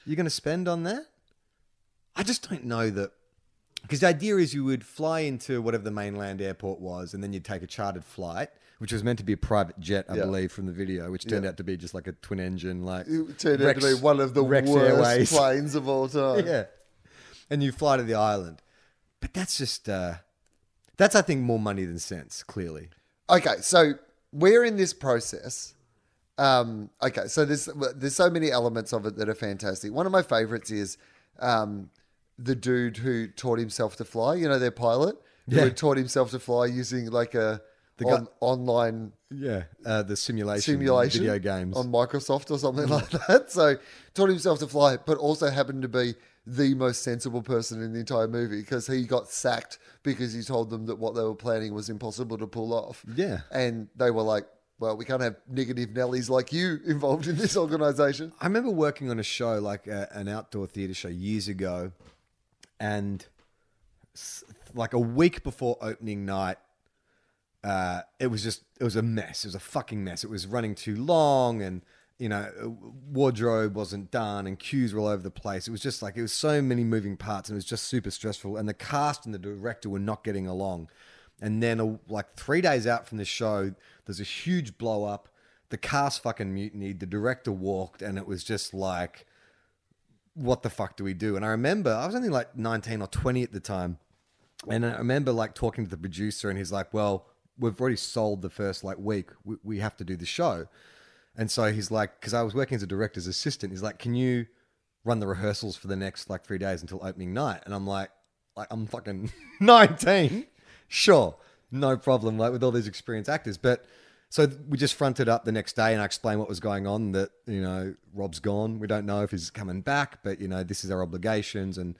You're going to spend on that? I just don't know that. Because the idea is you would fly into whatever the mainland airport was, and then you'd take a chartered flight, which was meant to be a private jet, I Yeah. believe, from the video, which turned Yeah. out to be just like a twin engine, like It turned Rex- out to be one of the Rex worst Airways. planes of all time. yeah, and you fly to the island, but that's just uh, that's I think more money than sense. Clearly, Okay, so we're in this process. Um, okay, so there's there's so many elements of it that are fantastic. One of my favorites is um, the dude who taught himself to fly. You know, their pilot who Yeah. had taught himself to fly using like a The guy- on, online yeah, uh, the simulation, simulation video games. on Microsoft or something like that. So taught himself to fly, but also happened to be the most sensible person in the entire movie because he got sacked because he told them that what they were planning was impossible to pull off. Yeah. And they were like, well, we can't have negative Nellies like you involved in this organization. I remember working on a show like a, an outdoor theater show years ago, and like a week before opening night, uh, it was just it was a mess. It was a fucking mess. It was running too long, and you know, wardrobe wasn't done, and cues were all over the place. It was just like it was so many moving parts, and it was just super stressful. And the cast and the director were not getting along. And then, like three days out from the show, there's a huge blow up. The cast fucking mutinied. The director walked, and it was just like, what the fuck do we do? And I remember I was only like 19 or 20 at the time. And I remember like talking to the producer, and he's like, "Well, we've already sold the first like week. We, we have to do the show." And so he's like, because I was working as a director's assistant, he's like, "Can you run the rehearsals for the next like three days until opening night?" And I'm like, "Like I'm fucking 19, sure, no problem." Like with all these experienced actors, but so we just fronted up the next day, and I explained what was going on. That you know, Rob's gone. We don't know if he's coming back, but you know, this is our obligations and.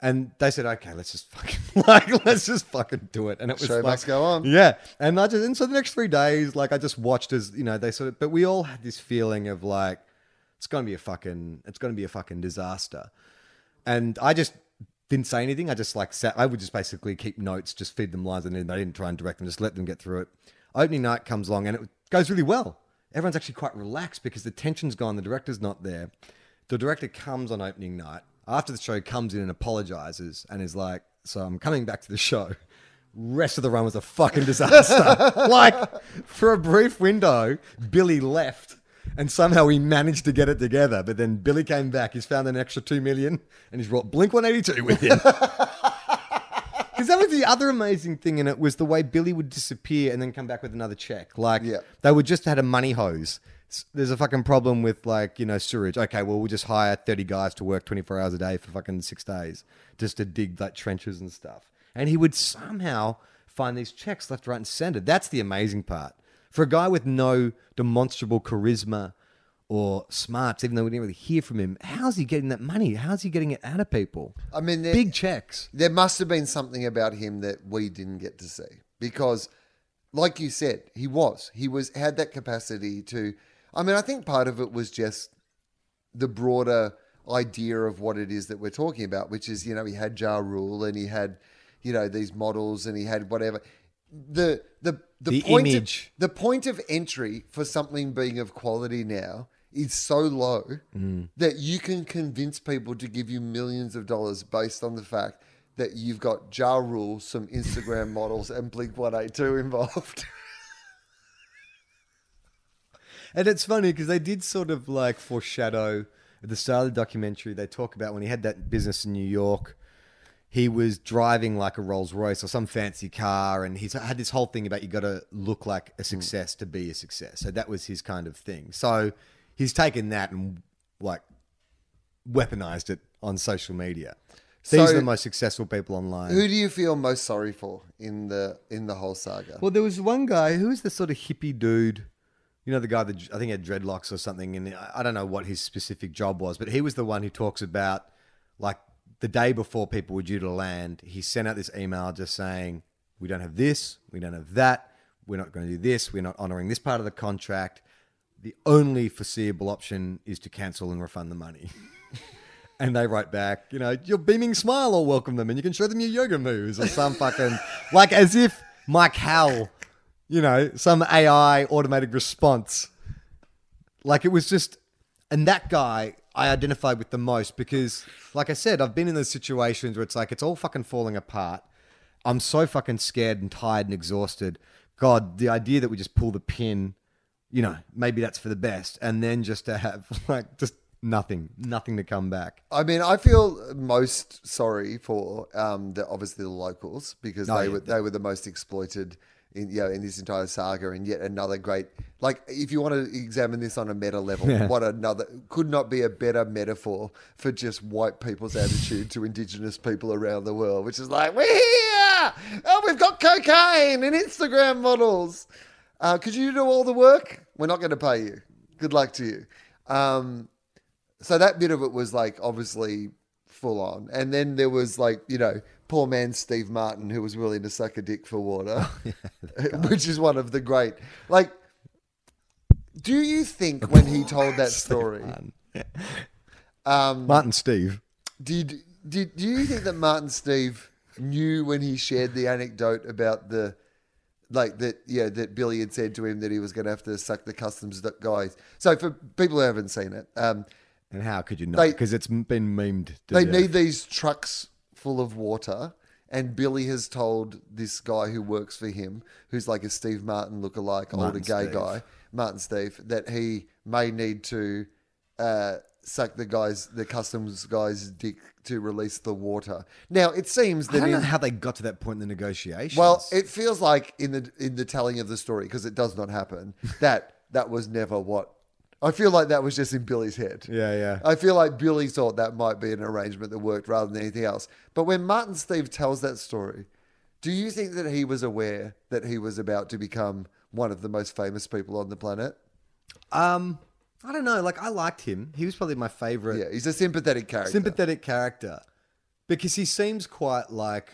And they said, "Okay, let's just fucking like, let's just fucking do it." And it was Show like, must go on. Yeah, and I just and so the next three days, like I just watched as you know they sort of, but we all had this feeling of like it's going to be a fucking, it's going to be a fucking disaster. And I just didn't say anything. I just like sat. I would just basically keep notes, just feed them lines, and then I didn't try and direct them. Just let them get through it. Opening night comes along, and it goes really well. Everyone's actually quite relaxed because the tension's gone. The director's not there. The director comes on opening night after the show, comes in and apologizes, and is like, "So I'm coming back to the show." Rest of the run was a fucking disaster. like for a brief window, Billy left. And somehow we managed to get it together. But then Billy came back. He's found an extra two million and he's brought Blink 182 with him. Because that was the other amazing thing in it was the way Billy would disappear and then come back with another check. Like Yeah. they would just had a money hose. S- There's a fucking problem with like you know sewage. Okay, well we'll just hire 30 guys to work 24 hours a day for fucking six days just to dig like trenches and stuff. And he would somehow find these checks left, right, and center. That's the amazing part. For a guy with no demonstrable charisma or smarts, even though we didn't really hear from him, how's he getting that money? How's he getting it out of people? I mean, there- big checks. there must have been something about him that we didn't get to see because like you said he was he was had that capacity to i mean i think part of it was just the broader idea of what it is that we're talking about which is you know he had Ja Rule and he had you know these models and he had whatever the the the, The point image. Of, the point of entry for something being of quality now is so low Mm. that you can convince people to give you millions of dollars based on the fact that you've got Ja Rule, some Instagram models, and Blink One Eight Two involved. And it's funny because they did sort of like foreshadow at the start of the documentary. They talk about when he had that business in New York, he was driving like a Rolls Royce or some fancy car, and he's had this whole thing about you got to look like a success to be a success. So that was his kind of thing. So he's taken that and like weaponized it on social media. These So- are the most successful people online. Who do you feel most sorry for in the in the whole saga? Well, there was one guy who was the sort of hippie dude. You know, the guy that I think had dreadlocks or something, and I I don't know what his specific job was, but he was the one who talks about like the day before people were due to land, he sent out this email just saying, "We don't have this, we don't have that, we're not going to do this, we're not honoring this part of the contract. The only foreseeable option is to cancel and refund the money." And they write back, you know, your beaming smile will welcome them and you can show them your yoga moves or some fucking, like as if Mike Howell, you know, some AI automated response. Like it was just, and that guy I identified with the most because, like I said, I've been in those situations where it's like it's all fucking falling apart. I'm so fucking scared and tired and exhausted. God, the idea that we just pull the pin, you know, maybe that's for the best. And then just to have like just nothing, nothing to come back. I mean, I feel most sorry for um, the obviously the locals because Oh, they yeah. were they were the most exploited in you know in this entire saga, and yet another great like if you want to examine this on a meta level, Yeah. what another could not be a better metaphor for just white people's attitude to indigenous people around the world, which is like we're here, oh we've got cocaine and Instagram models. Uh, could you do all the work? We're not going to pay you. Good luck to you. Um, so that bit of it was like obviously full on. And then there was like, you know, poor man Steve Martin who was willing to suck a dick for water, which is one of the great. Like, do you think when he told that story, um, Martin Steve. did, did, do you think that Martin Steve knew when he shared the anecdote about the, like that, yeah, that Billy had said to him that he was going to have to suck the customs guys. So for people who haven't seen it, um, And how could you not? Because it's been memed. To they death. need these trucks full of water. And Billy has told this guy who works for him, who's like a Steve Martin lookalike, older Martin gay Steve. guy, Martin Steve, that he may need to uh, suck the guy's, the customs guy's dick to release the water. Now it seems that I don't know in, how they got to that point in the negotiations. well, it feels like in the in the telling of the story because it does not happen that that was never what. I feel like that was just in Billy's head. yeah, yeah. I feel like Billy thought that might be an arrangement that worked rather than anything else. But when Martin Steve tells that story, do you think that he was aware that he was about to become one of the most famous people on the planet? Um, I don't know. Like I liked him. He was probably my favorite Yeah, he's a sympathetic character. sympathetic character because he seems quite like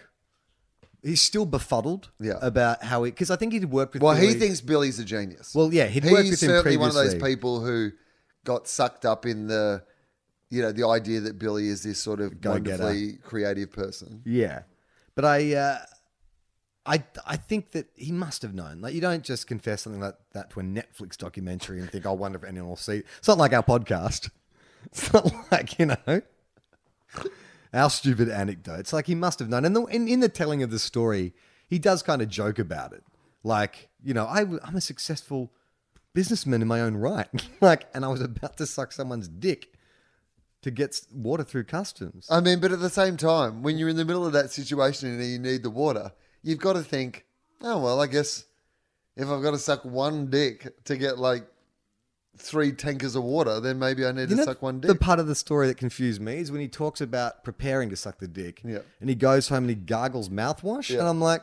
he's still befuddled. Yeah. About how he because I think he'd worked with. well, he thinks Billy's a genius. Well, yeah, he'd worked he's with him certainly one of those people who got sucked up in the, you know, the idea that Billy is this sort of Go-getter. wonderfully creative person. Yeah, but I, uh, I, I think that he must have known. Like, you don't just confess something like that to a Netflix documentary and think, "I wonder if anyone will see." It's not like our podcast. It's not like you know our stupid anecdotes. Like he must have known. And the, in in the telling of the story, he does kind of joke about it. Like you know, I, I'm a successful businessman in my own right. like, and I was about to suck someone's dick. To get water through customs. I mean, but at the same time, when you're in the middle of that situation and you need the water, you've got to think, oh, well, I guess if I've got to suck one dick to get like three tankers of water, then maybe I need to know, suck one dick. The part of the story that confused me is when he talks about preparing to suck the dick. Yeah. And he goes home and he gargles mouthwash. Yeah. And I'm like,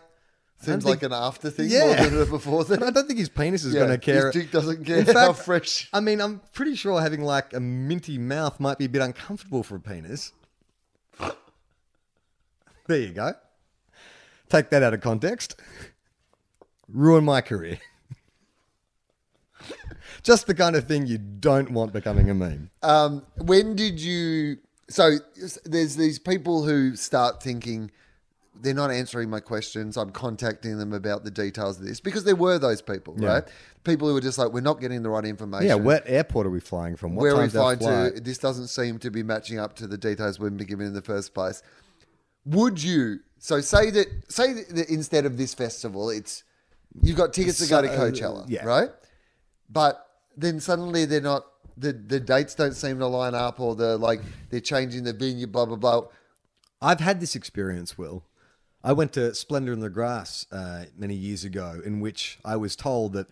I don't Seems like think- an after thing Yeah. more than a before thing. I don't think his penis is Yeah, going to care. His dick doesn't care how fresh. I mean, I'm pretty sure having like a minty mouth might be a bit uncomfortable for a penis. There you go. Take that out of context. Ruin my career. Just the kind of thing you don't want becoming a meme. Um, when did you? So there's these people who start thinking they're not answering my questions. I'm contacting them about the details of this because there were those people, right? People who were just like, we're not getting the right information. Yeah, what airport are we flying from? What Where are we flying to? This doesn't seem to be matching up to the details we've been given in the first place. Would you? So say that say that instead of this festival, it's you've got tickets to go to So- uh, Coachella, yeah. right? But then suddenly they're not. The, the dates don't seem to line up, or the like they're changing the venue, blah blah blah. I've had this experience, Will. I went to Splendour in the Grass uh, many years ago, in which I was told that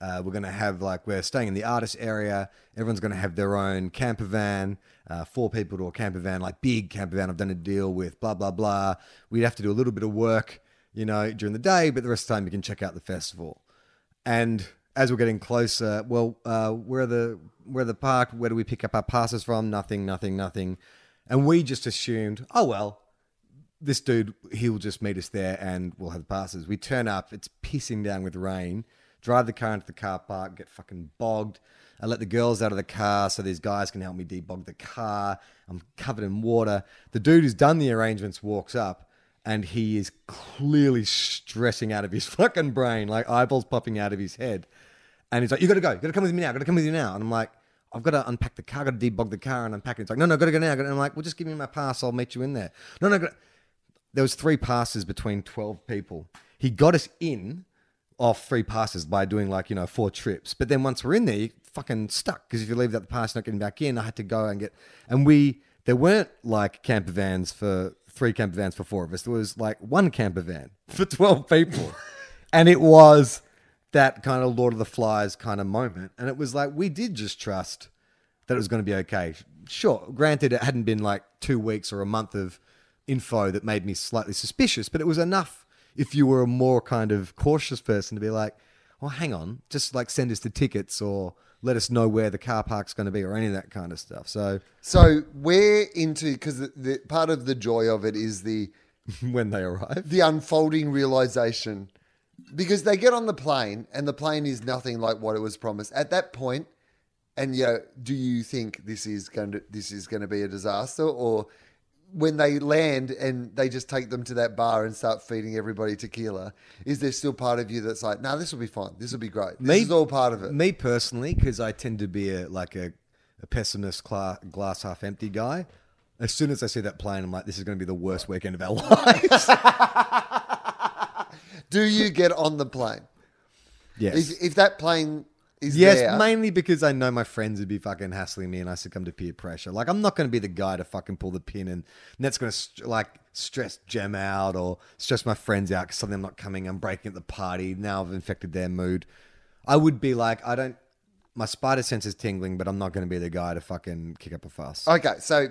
uh, we're going to have like we're staying in the artist area. Everyone's going to have their own camper van, uh, four people to a camper van, like big camper van. I've done a deal with blah blah blah. We'd have to do a little bit of work, you know, during the day, but the rest of the time you can check out the festival. And as we're getting closer, well, uh, where the where the park? Where do we pick up our passes from? Nothing, nothing, nothing. And we just assumed, oh well, this dude, he'll just meet us there and we'll have passes. We turn up, it's pissing down with rain, drive the car into the car park, get fucking bogged. I let the girls out of the car so these guys can help me debog the car. I'm covered in water. The dude who's done the arrangements walks up and he is clearly stressing out of his fucking brain, like eyeballs popping out of his head. And he's like, You gotta go, you gotta come with me now, gotta come with you now. And I'm like, I've got to unpack the car, I've got to debug the car and unpack it. It's like, no, no, gotta go now. And I'm like, well, just give me my pass, I'll meet you in there. No, no, there was three passes between 12 people he got us in off free passes by doing like you know four trips. But then once we're in there you're fucking stuck because if you leave that the pass not getting back in i had to go and get and we there weren't like camper vans for three camper vans for four of us. There was like one camper van for 12 people. And it was that kind of lord of the flies kind of moment. And it was like we did just trust that it was going to be okay. Sure, granted, it hadn't been like two weeks or a month of info that made me slightly suspicious, but it was enough if you were a more kind of cautious person to be like, well, hang on, just like send us the tickets or let us know where the car park's going to be or any of that kind of stuff. So So we're into because the, the part of the joy of it is the when they arrive, the unfolding realization. Because they get on the plane and the plane is nothing like what it was promised. At that point and you know do you think this is going to this is going to be a disaster or when they land and they just take them to that bar and start feeding everybody tequila is there still part of you that's like no this will be fine this will be great this Me- is all part of it Me personally, because I tend to be a like a, a pessimist, cla- glass half empty guy. As soon as I see that plane, I'm like, this is going to be the worst weekend of our lives. do you get on the plane yes. if, if that plane is Yes, there mainly because I know my friends would be fucking hassling me, and I succumb to peer pressure. Like I'm not going to be the guy to fucking pull the pin, and that's going to st- like stress Gem out or stress my friends out because suddenly I'm not coming. I'm breaking at the party. Now I've infected their mood. I would be like, I don't. My spider sense is tingling, but I'm not going to be the guy to fucking kick up a fuss. Okay, so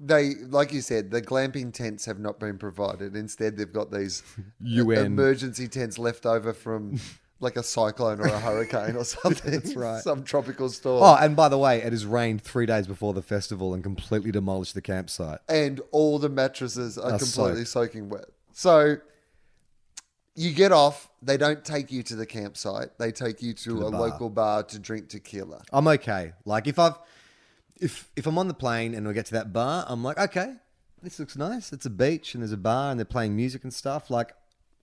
they, like you said, the glamping tents have not been provided. Instead, they've got these UN. emergency tents left over from like a cyclone or a hurricane or something. That's right. Some tropical storm. Oh, and by the way, it has rained three days before the festival and completely demolished the campsite. and all the mattresses are Are completely soaking wet. So you get off. They don't take you to the campsite. They take you to, the a bar. local bar to drink tequila. I'm okay. Like if I've if if I'm on the plane and we get to that bar, I'm like, okay, this looks nice. It's a beach and there's a bar and they're playing music and stuff. Like,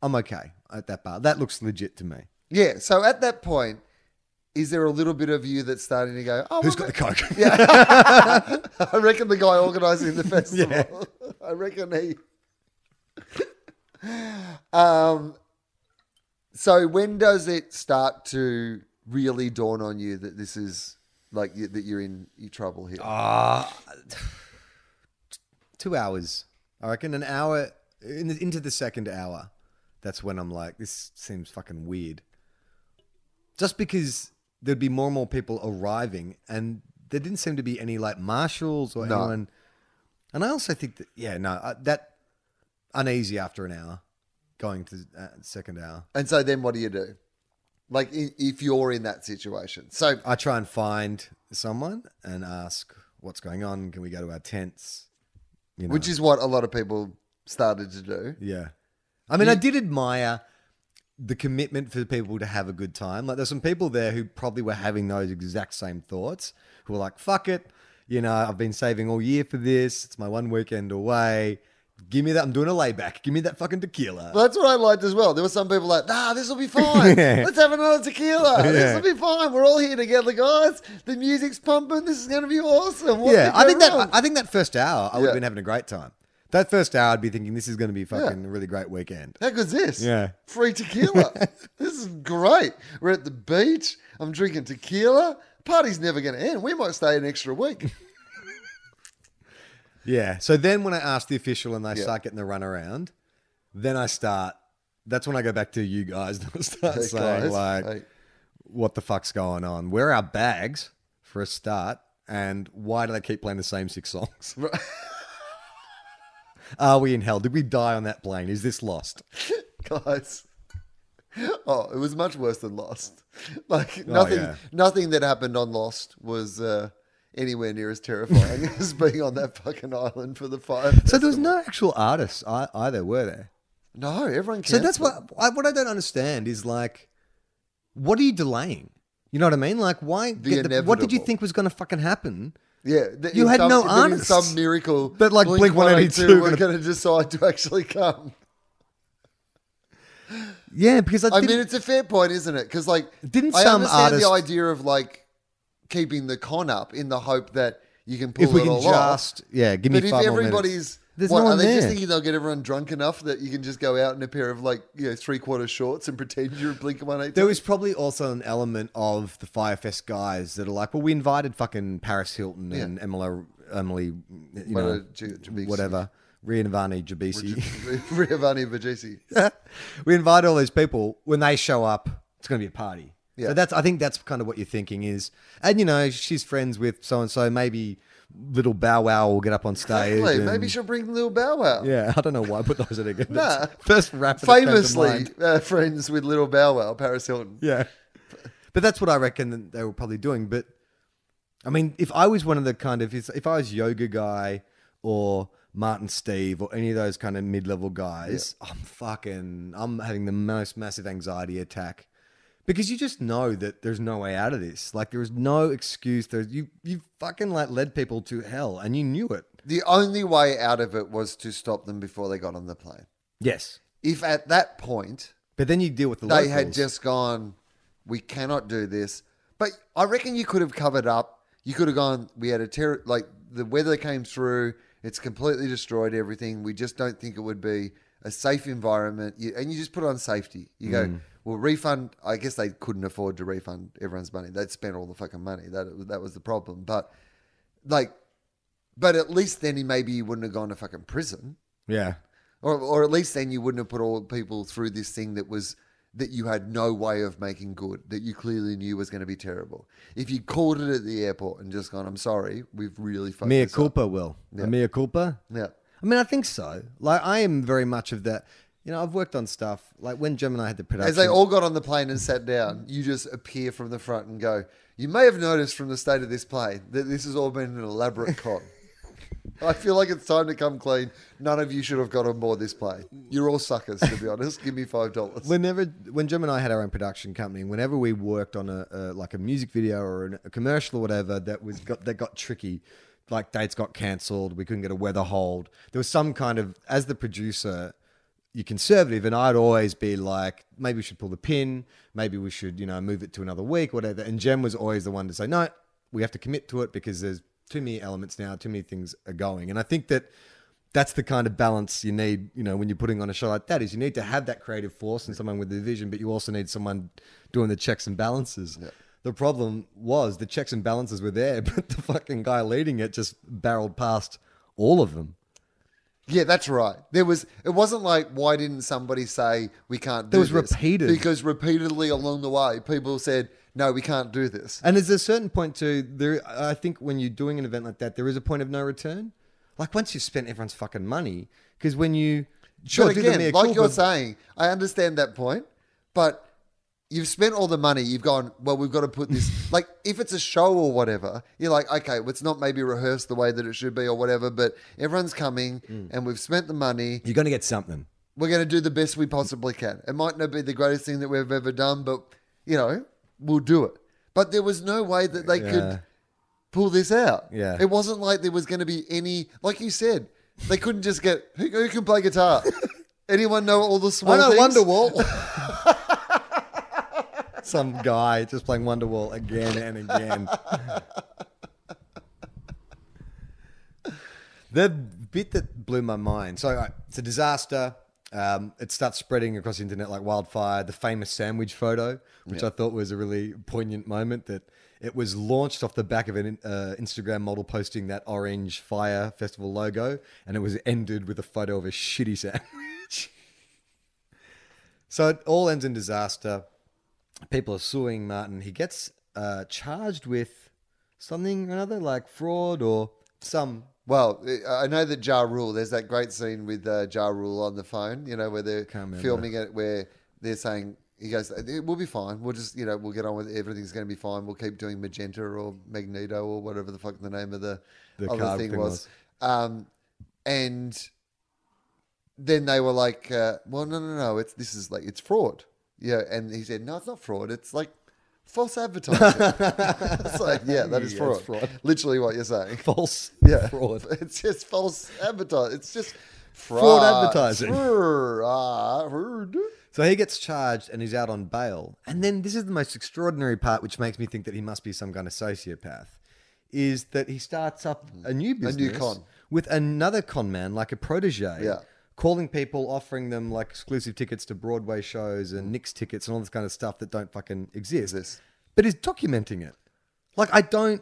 I'm okay at that bar. That looks legit to me. Yeah. So at that point, is there a little bit of you that's starting to go, oh, Who's got the coke? I reckon the guy organising the festival. I reckon he. um. So when does it start to really dawn on you that this is like you, that you're in you trouble here? Ah, two hours. I reckon an hour in the, into the second hour. That's when I'm like, this seems fucking weird. Just because there'd be more and more people arriving, and there didn't seem to be any like marshals or No. anyone. And I also think that yeah, no, uh, that uneasy after an hour, going to uh, second hour. And so then what do you do? Like i- if you're in that situation. So I try and find someone and ask what's going on. Can we go to our tents? You know. which is what a lot of people started to do. Yeah. I mean, I did admire the commitment for people to have a good time. Like, there's some people there who probably were having those exact same thoughts, who were like, fuck it. You know, I've been saving all year for this. It's my one weekend away. Give me that. I'm doing a layback. Give me that fucking tequila. Well, that's what I liked as well. There were some people like, nah, this will be fine. Yeah. Let's have another tequila. Yeah. This will be fine. We're all here together, guys. The music's pumping. This is going to be awesome. What yeah, I think that? I think that first hour I would Yeah. have been having a great time. That first hour, I'd be thinking this is going to be fucking a really great weekend. How good's this? Yeah. Free tequila. this is great. We're at the beach. I'm drinking tequila. Party's never going to end. We might stay an extra week. Yeah. So then when I ask the official and they Yeah. start getting the run around, then I start. That's when I go back to you guys and I start Hey, saying guys, like, hey. "What the fuck's going on? Where are our bags for a start? And why do they keep playing the same six songs? Are we in hell? Did we die on that plane? Is this lost? guys. Oh, it was much worse than Lost. Like nothing, Oh, yeah. nothing that happened on Lost was uh, anywhere near as terrifying as being on that fucking island for the fire. So there was no actual artists either, were there? no, everyone. So that's what I, what I don't understand is like, what are you delaying? You know what I mean? Like, why? The get the- what did you think was going to fucking happen? Yeah, th- You had some, no in artists. Some miracle But, like, Blink-182 were gonna- going to decide to actually come. Yeah, because I, I didn't- mean, it's a fair point, isn't it? Because like, Didn't I some understand artists- the idea of like keeping the con up in the hope that you can pull if we it can all off. just yeah, give me But if five more minutes. everybody's There's what, no are they just thinking they'll get everyone drunk enough that you can just go out in a pair of like you know three quarter shorts and pretend you're a Blink One Eight? There was probably also an element of the Fyre Fest guys that are like, well, we invited fucking Paris Hilton and Emily, Emily, you What know, J- Jabisi. whatever, Rianvani Jabisi. Riavani Vajisi. we invite all these people. When they show up, it's going to be a party. Yeah. So that's I think that's kind of what you're thinking is, and you know, she's friends with so and so. Maybe little Bow Wow will get up on stage. Exactly. and- Maybe she'll bring little Bow Wow. Yeah, I don't know why I put those in again. Nah. That's First rap that came to Famously mind. uh, friends with Little Bow Wow, Paris Hilton. Yeah. But that's what I reckon that they were probably doing. But I mean, if I was one of the kind of if if I was yoga guy or Martin Steve or any of those kind of mid level guys, I'm fucking I'm having the most massive anxiety attack. Because you just know that there's no way out of this. Like there is no excuse. You you fucking like led people to hell and you knew it. The only way out of it was to stop them before they got on the plane. Yes. If at that point But then you deal with the they locals. had just gone, we cannot do this. But I reckon you could have covered up. You could have gone, we had a terror, like the weather came through, it's completely destroyed everything. We just don't think it would be a safe environment. You, and you just put on safety. You go, mm. Well, refund. I guess they couldn't afford to refund everyone's money. They'd spent all the fucking money. That, that was the problem. But like, but at least then he maybe you wouldn't have gone to fucking prison. Yeah. Or, or at least then you wouldn't have put all people through this thing that was that you had no way of making good, that you clearly knew was going to be terrible. If you called it at the airport and just gone, "I'm sorry, we've really fucked Mea this up." culpa, Will. A mea culpa? Yeah, I mean, I think so. Like, I am very much of that. You know, I've worked on stuff like when Jim and I had the production. as they all got on the plane and sat down, you just appear from the front and go. You may have noticed from the state of this plane that this has all been an elaborate con. I feel like it's time to come clean. None of you should have got on board this plane. You're all suckers, to be honest. Give me five dollars. Whenever, when Jim and I had our own production company, whenever we worked on a, a like a music video or a commercial or whatever that was got that got tricky, like dates got cancelled, we couldn't get a weather hold. There was some kind of as the producer, you're conservative, and I'd always be like, maybe we should pull the pin, maybe we should, you know, move it to another week, whatever. And Jem was always the one to say, no, we have to commit to it because there's too many elements now, too many things are going. And I think that that's the kind of balance you need, you know, when you're putting on a show like that is you need to have that creative force and someone with the vision, but you also need someone doing the checks and balances. The problem was the checks and balances were there, but the fucking guy leading it just barreled past all of them. Yeah, that's right. There was. It wasn't like why didn't somebody say we can't do There was this? repeated. because repeatedly along the way people said no, we can't do this. And there's a certain point too. there. I think when you're doing an event like that, there is a point of no return. Like once you've spent everyone's fucking money, because when you sure but do the again, mea like you're saying, I understand that point, but you've spent all the money. You've gone well. We've got to put this. like if it's a show or whatever, you're like, okay, well, it's not maybe rehearsed the way that it should be or whatever. But everyone's coming, Mm. and we've spent the money. you're going to get something. we're going to do the best we possibly can. It might not be the greatest thing that we've ever done, but you know, we'll do it. But there was no way that they Yeah. could pull this out. Yeah. It wasn't like there was going to be any, like you said, They couldn't just get who, who can play guitar. Anyone know all the small I know things? Wonderwall. Some guy just playing Wonderwall again and again. the bit that blew my mind. So uh, it's a disaster. Um, it starts spreading across the internet like wildfire. The famous sandwich photo, which I thought was a really poignant moment, that it was launched off the back of an uh, Instagram model posting that orange Fyre Festival logo, and it was ended with a photo of a shitty sandwich. So it all ends in disaster. People are suing Martin. He gets uh, charged with something or another, like fraud or some. Well, I know that Ja Rule. There's that great scene with uh, Ja Rule on the phone. You know where they're filming it, where they're saying he goes, "We'll be fine. We'll just you know we'll get on with it. Everything's going to be fine. We'll keep doing Magenta or Magneto or whatever the fuck the name of the, The other thing, thing was." Um, and then they were like, uh, "Well, no, no, no. It's this is like it's fraud." Yeah, and he said, "No, it's not fraud. It's like." False advertising. it's like, yeah, that is Yeah, fraud. it's fraud. Literally what you're saying. False Yeah, fraud. It's just false advertising. It's just Fraud advertising. Fraud. So he gets charged and he's out on bail. And then this is the most extraordinary part, which makes me think that he must be some kind of sociopath, is that he starts up a new business con. with another con man, like a protege. Yeah. Calling people, offering them like exclusive tickets to Broadway shows and Knicks tickets and all this kind of stuff that don't fucking exist. Exist. But he's documenting it. Like I don't.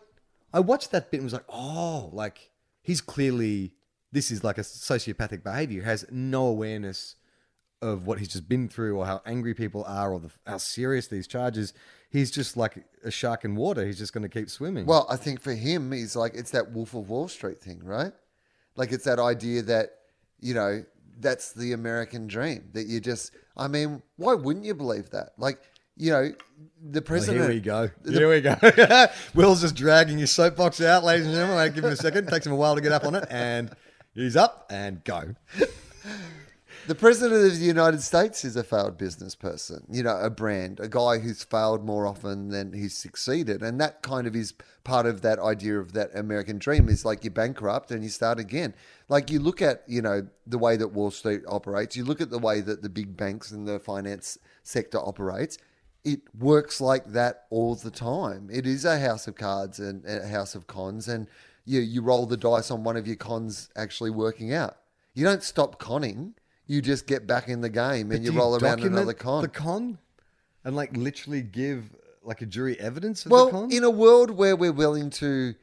I watched that bit and was like, oh, like he's clearly this is like a sociopathic behavior. He has no awareness of what he's just been through or how angry people are or the, how serious these charges. He's just like a shark in water. He's just going to keep swimming. Well, I think for him, he's like, it's that Wolf of Wall Street thing, right? Like, it's that idea that, you know, that's the American dream. That you just, I mean, why wouldn't you believe that? Like, you know, the Well, president. here we go. the- Here we go. Wil's just dragging his soapbox out, ladies and gentlemen. Wait, give him a second. Takes him a while to get up on it, and he's up and go. The president of the United States is a failed business person, you know, a brand, a guy who's failed more often than he's succeeded. And that kind of is part of that idea of that American dream is like you're bankrupt and you start again. Like you look at, you know, the way that Wall Street operates, you look at the way that the big banks and the finance sector operates. It works like that all the time. It is a house of cards and a house of cons, and you you roll the dice on one of your cons actually working out. You don't stop conning. You just get back in the game and you Do roll around another con. The con, and like literally give like a jury evidence of well, the con. in a world where we're willing to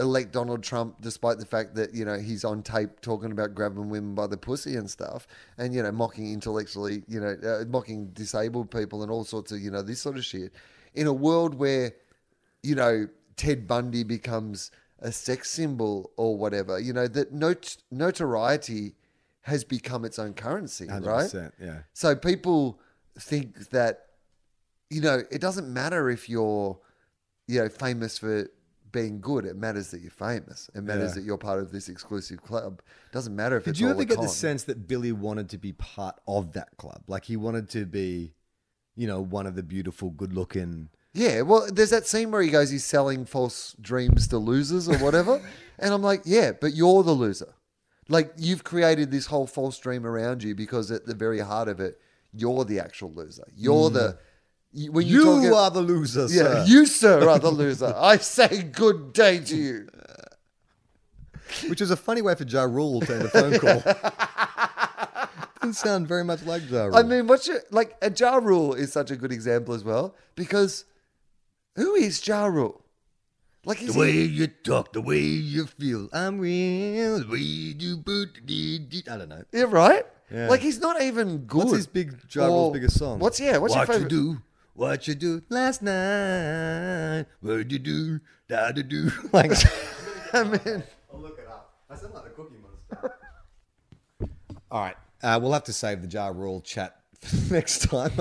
elect Donald Trump, despite the fact that you know he's on tape talking about grabbing women by the pussy and stuff, and you know mocking intellectually, you know, uh, mocking disabled people and all sorts of you know this sort of shit. In a world where you know Ted Bundy becomes a sex symbol or whatever, you know that not- notoriety has become its own currency, right? 100%, yeah. So people think that you know it doesn't matter if you're you know famous for being good. It matters that you're famous. It matters Yeah. that you're part of this exclusive club. It doesn't matter if it's a club. Did you ever get con. the sense that Billy wanted to be part of that club? Like he wanted to be, you know, one of the beautiful, good-looking. Yeah, well, there's that scene where he goes, he's selling false dreams to losers or whatever. and I'm like, yeah, but you're the loser. Like, you've created this whole false dream around you because at the very heart of it, you're the actual loser. You're the. Mm. you- When you, You talk are the loser, Yeah, sir. you, sir, are the loser. I say good day to you. Which is a funny way for Ja Rule to end a phone call. Doesn't sound very much like Ja Rule. I mean, what's your. Like, a Ja Rule is such a good example as well because who is Ja Rule? Like, the way you talk, the way you feel, I'm real. The way you put the I don't know. yeah, right? Yeah. Like, he's not even good. What's his big Ja Rule's Or- biggest song? What's, yeah, what's what your favorite? you do? What you do last night? What you do? Da da do. Like, I mean, I'll look it up. I sound like the Cookie Monster. All right, uh, we'll have to save the Ja Rule chat for next time.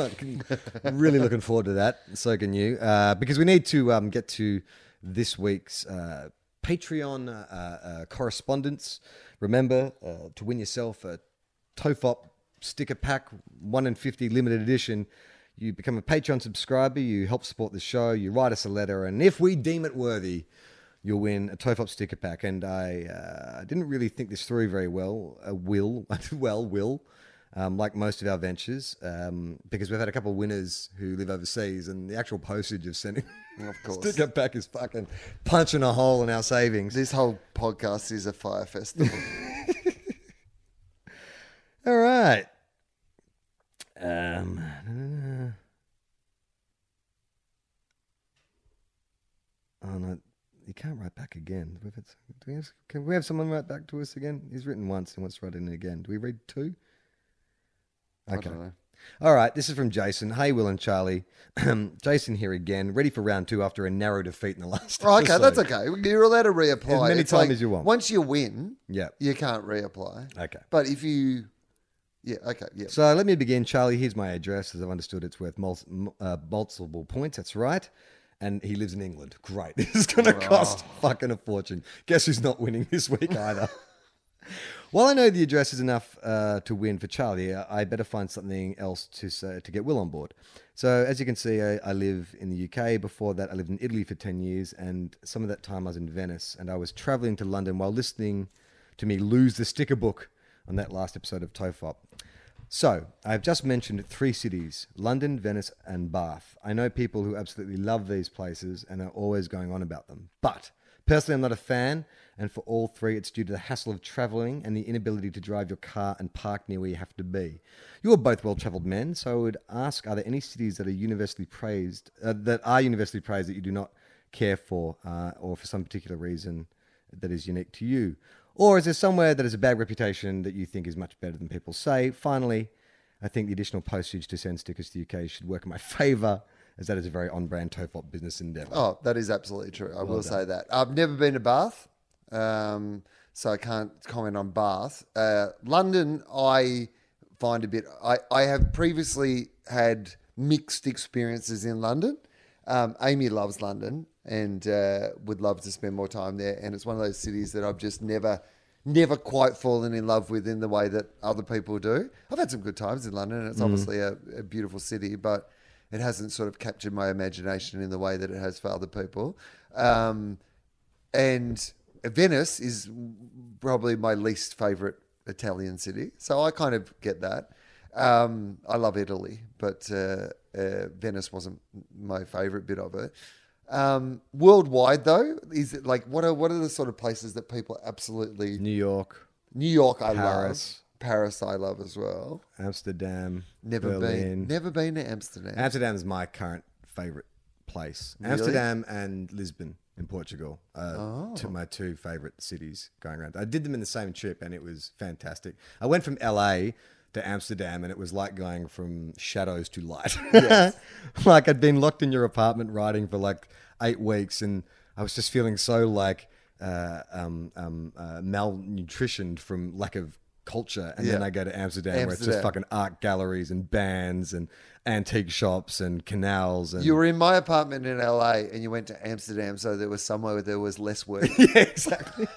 I'm really looking forward to that. So can you, uh, because we need to um, get to this week's uh, Patreon uh, uh, correspondence. Remember uh, to win yourself a Tofop sticker pack, one in fifty limited edition. You become a Patreon subscriber. You help support the show. You write us a letter, and if we deem it worthy, you'll win a Tofop sticker pack. And I uh, didn't really think this through very well. Uh, will, well, will, um, like most of our ventures, um, because we've had a couple of winners who live overseas, and the actual postage of sending Of course. sticker back is fucking punching a hole in our savings. This whole podcast is a Fyre Festival. All right. Um. Oh no, you can't write back again. Had, do we have, can we have someone write back to us again? He's written once and wants to write in again. Do we read two? Know. All right, this is from Jason. Hey, Wil and Charlie. Jason here again, ready for round two after a narrow defeat in the last. Oh, okay, episode. that's okay. You're allowed to reapply As many times like, as you want. Once you win, Yeah. you can't reapply. Okay. But if you, yeah, okay, yeah. So let me begin, Charlie. Here's my address. As I've understood, it's worth mul- uh, multiple points. That's right. And he lives in England. Great. This is going to cost fucking a fortune. Guess who's not winning this week either? While I know the address is enough uh, to win for Charlie, uh, I better find something else to say, to get Wil on board. So, as you can see, I, I live in the UK. Before that, I lived in Italy for 10 years, and some of that time I was in Venice, and I was traveling to London while listening to me lose the sticker book on that last episode of Tofop. So, I've just mentioned three cities London, Venice, and Bath. I know people who absolutely love these places and are always going on about them. But personally, I'm not a fan, and for all three, it's due to the hassle of traveling and the inability to drive your car and park near where you have to be. You are both well traveled men, so I would ask are there any cities that are universally praised, uh, that are universally praised that you do not care for, uh, or for some particular reason that is unique to you? Or is there somewhere that has a bad reputation that you think is much better than people say? Finally, I think the additional postage to send stickers to the UK should work in my favour, as that is a very on brand Tofop business endeavour. Oh, that is absolutely true. I will say that. I've never been to Bath, um, so I can't comment on Bath. Uh, London, I find a bit. I, I have previously had mixed experiences in London. Um, Amy loves London and uh, would love to spend more time there. And it's one of those cities that I've just never, never quite fallen in love with in the way that other people do. I've had some good times in London, and it's obviously a, a beautiful city, but it hasn't sort of captured my imagination in the way that it has for other people. Um, and Venice is probably my least favorite Italian city, so I kind of get that. Um, I love Italy, but uh, uh, Venice wasn't my favorite bit of it. Um, worldwide, though, is it like what are what are the sort of places that people absolutely? New York, New York, I Paris. love. Paris, I love as well. Amsterdam, Never Berlin. been, never been to Amsterdam. Amsterdam is my current favourite place. Really? Amsterdam and Lisbon in Portugal are Oh. two, my two favourite cities going around. I did them in the same trip and it was fantastic. I went from LA to Amsterdam and it was like going from shadows to light. like I'd been locked in your apartment writing for like eight weeks and I was just feeling so like uh, um, um, uh, malnutritioned from lack of culture. And then I go to Amsterdam, where it's just fucking art galleries and bands and antique shops and canals and You were in my apartment in LA and you went to Amsterdam, so there was somewhere where there was less work. yeah, exactly.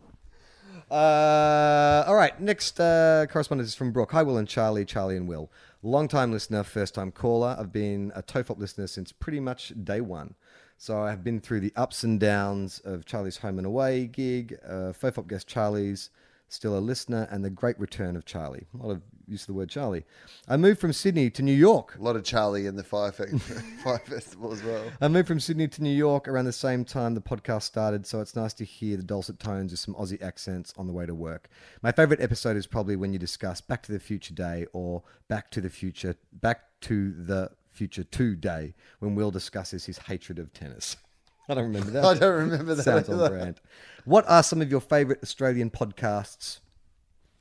uh, all right, next uh, correspondence is from Brooke. Hi, Wil and Charlie, Charlie and Wil. Long time listener, first time caller. I've been a Tofop listener since pretty much day one. So I have been through the ups and downs of Charlie's home and away gig, uh, Tofop guest Charlie's, still a listener, and the great return of Charlie. A lot of use of the word Charlie. I moved from Sydney to New York A lot of Charlie in the Fyre, Fe- Fyre Festival as well. I moved from Sydney to New York around the same time the podcast started, so it's nice to hear the dulcet tones of some Aussie accents on the way to work. My favourite episode is probably when you discuss Back to the Future Day or Back to the Future, Back to the Future 2 Day, when Wil discusses his hatred of tennis. I don't remember that. I don't remember that Sounds on brand. What are some of your favourite Australian podcasts?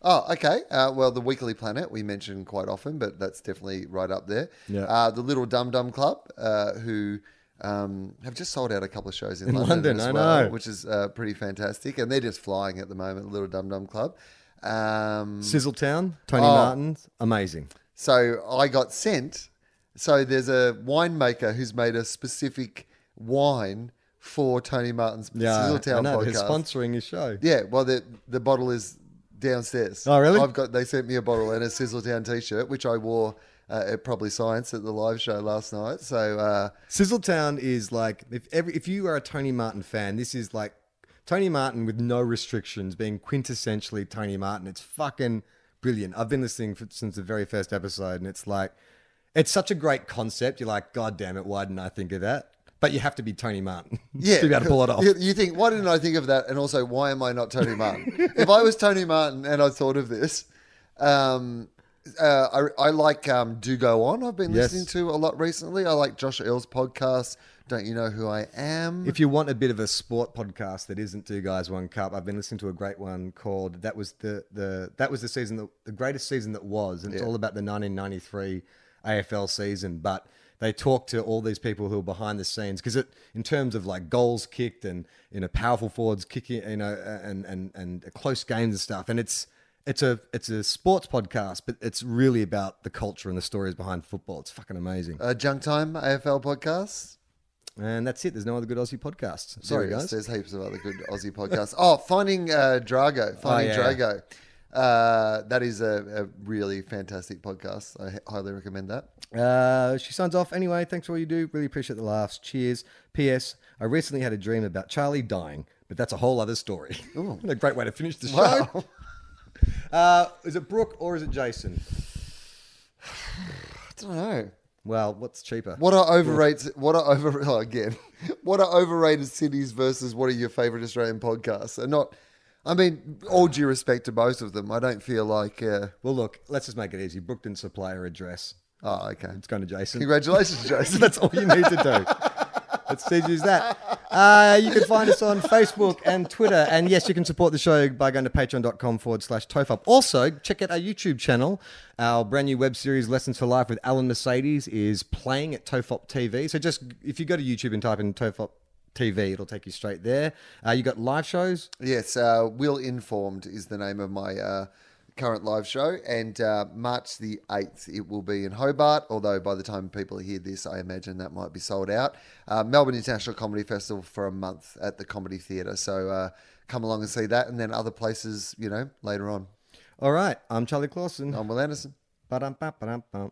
Oh, okay. Uh, well, the Weekly Planet we mention quite often, but that's definitely right up there. Yeah. Uh, the Little Dum Dum Club, uh, who um, have just sold out a couple of shows in, In London, London, as I well, know. which is uh, pretty fantastic, and they're just flying at the moment. Little Dum Dum Club. Um, Sizzletown, Tony Oh. Martin's, amazing. So I got sent. So there's a winemaker who's made a specific wine for Tony Martin's Yeah, Sizzletown know, they're podcast. sponsoring his show. Yeah, well, the the bottle is downstairs. Oh, really? I've got. They sent me a bottle and a Sizzletown T-shirt, which I wore uh, at Probably Science at the live show last night. So uh, Sizzletown is like if every if you are a Tony Martin fan, this is like Tony Martin with no restrictions, being quintessentially Tony Martin. It's fucking brilliant. I've been listening for, since the very first episode, and it's like it's such a great concept. You're like, God damn it, why didn't I think of that? But you have to be Tony Martin yeah, to be able to pull it off. You, think, why didn't I think of that? And also, why am I not Tony Martin? if I was Tony Martin and I thought of this, um, uh, I, I like um, Do Go On. I've been Yes. listening to a lot recently. I like Josh Earl's podcast. Don't you know who I am? If you want a bit of a sport podcast that isn't two guys one cup, I've been listening to a great one called that was the the that was the season that the greatest season that was, and it's all about the 1993 AFL season. But they talk to all these people who are behind the scenes because it in terms of like goals kicked and you know powerful forwards kicking you know and and and close games and stuff, and it's. It's a it's a sports podcast, but it's really about the culture and the stories behind football. It's fucking amazing, uh, Junk Time AFL podcast. and that's it. There's no other good Aussie podcasts. Sorry, guys. There's heaps of other good Aussie podcasts. Oh, Finding uh, Drago. Finding Oh, yeah. Drago. Uh, that is a, a really fantastic podcast. I highly recommend that. Uh, she signs off anyway. Thanks for all you do. Really appreciate the laughs. Cheers. P.S. I recently had a dream about Charlie dying, but that's a whole other story. a great way to finish the show. Wow. Uh, is it Brooke or is it Jason? I don't know. Well, what's cheaper? What are overrated? What are over oh, again? What are overrated cities versus what are your favorite Australian podcasts? And not, I mean, all due respect to both of them, I don't feel like. Uh, Well, look, let's just make it easy. Brooke didn't supply address. oh, okay. It's going to Jason. Congratulations, Jason. That's all you need to do. Let's use that. Uh, you can find us on Facebook and Twitter. And yes, you can support the show by going to patreon.com forward slash Tofop. Also, check out our YouTube channel. Our brand new web series, Lessons for Life with Alan Mercedes, is playing at TOFOP TV. So just if you go to YouTube and type in TOFOP TV, it'll take you straight there. Uh, you got live shows. Yes, uh, Wil Informed is the name of my uh, current live show, and uh, March the eighth it will be in Hobart. Although by the time people hear this, I imagine that might be sold out. Uh, Melbourne International Comedy Festival for a month at the Comedy Theatre, so uh, come along and see that, and then other places, you know, later on. All right. I'm Charlie Clausen. I'm Wil Anderson. Ba-dum-ba-ba-dum-bum.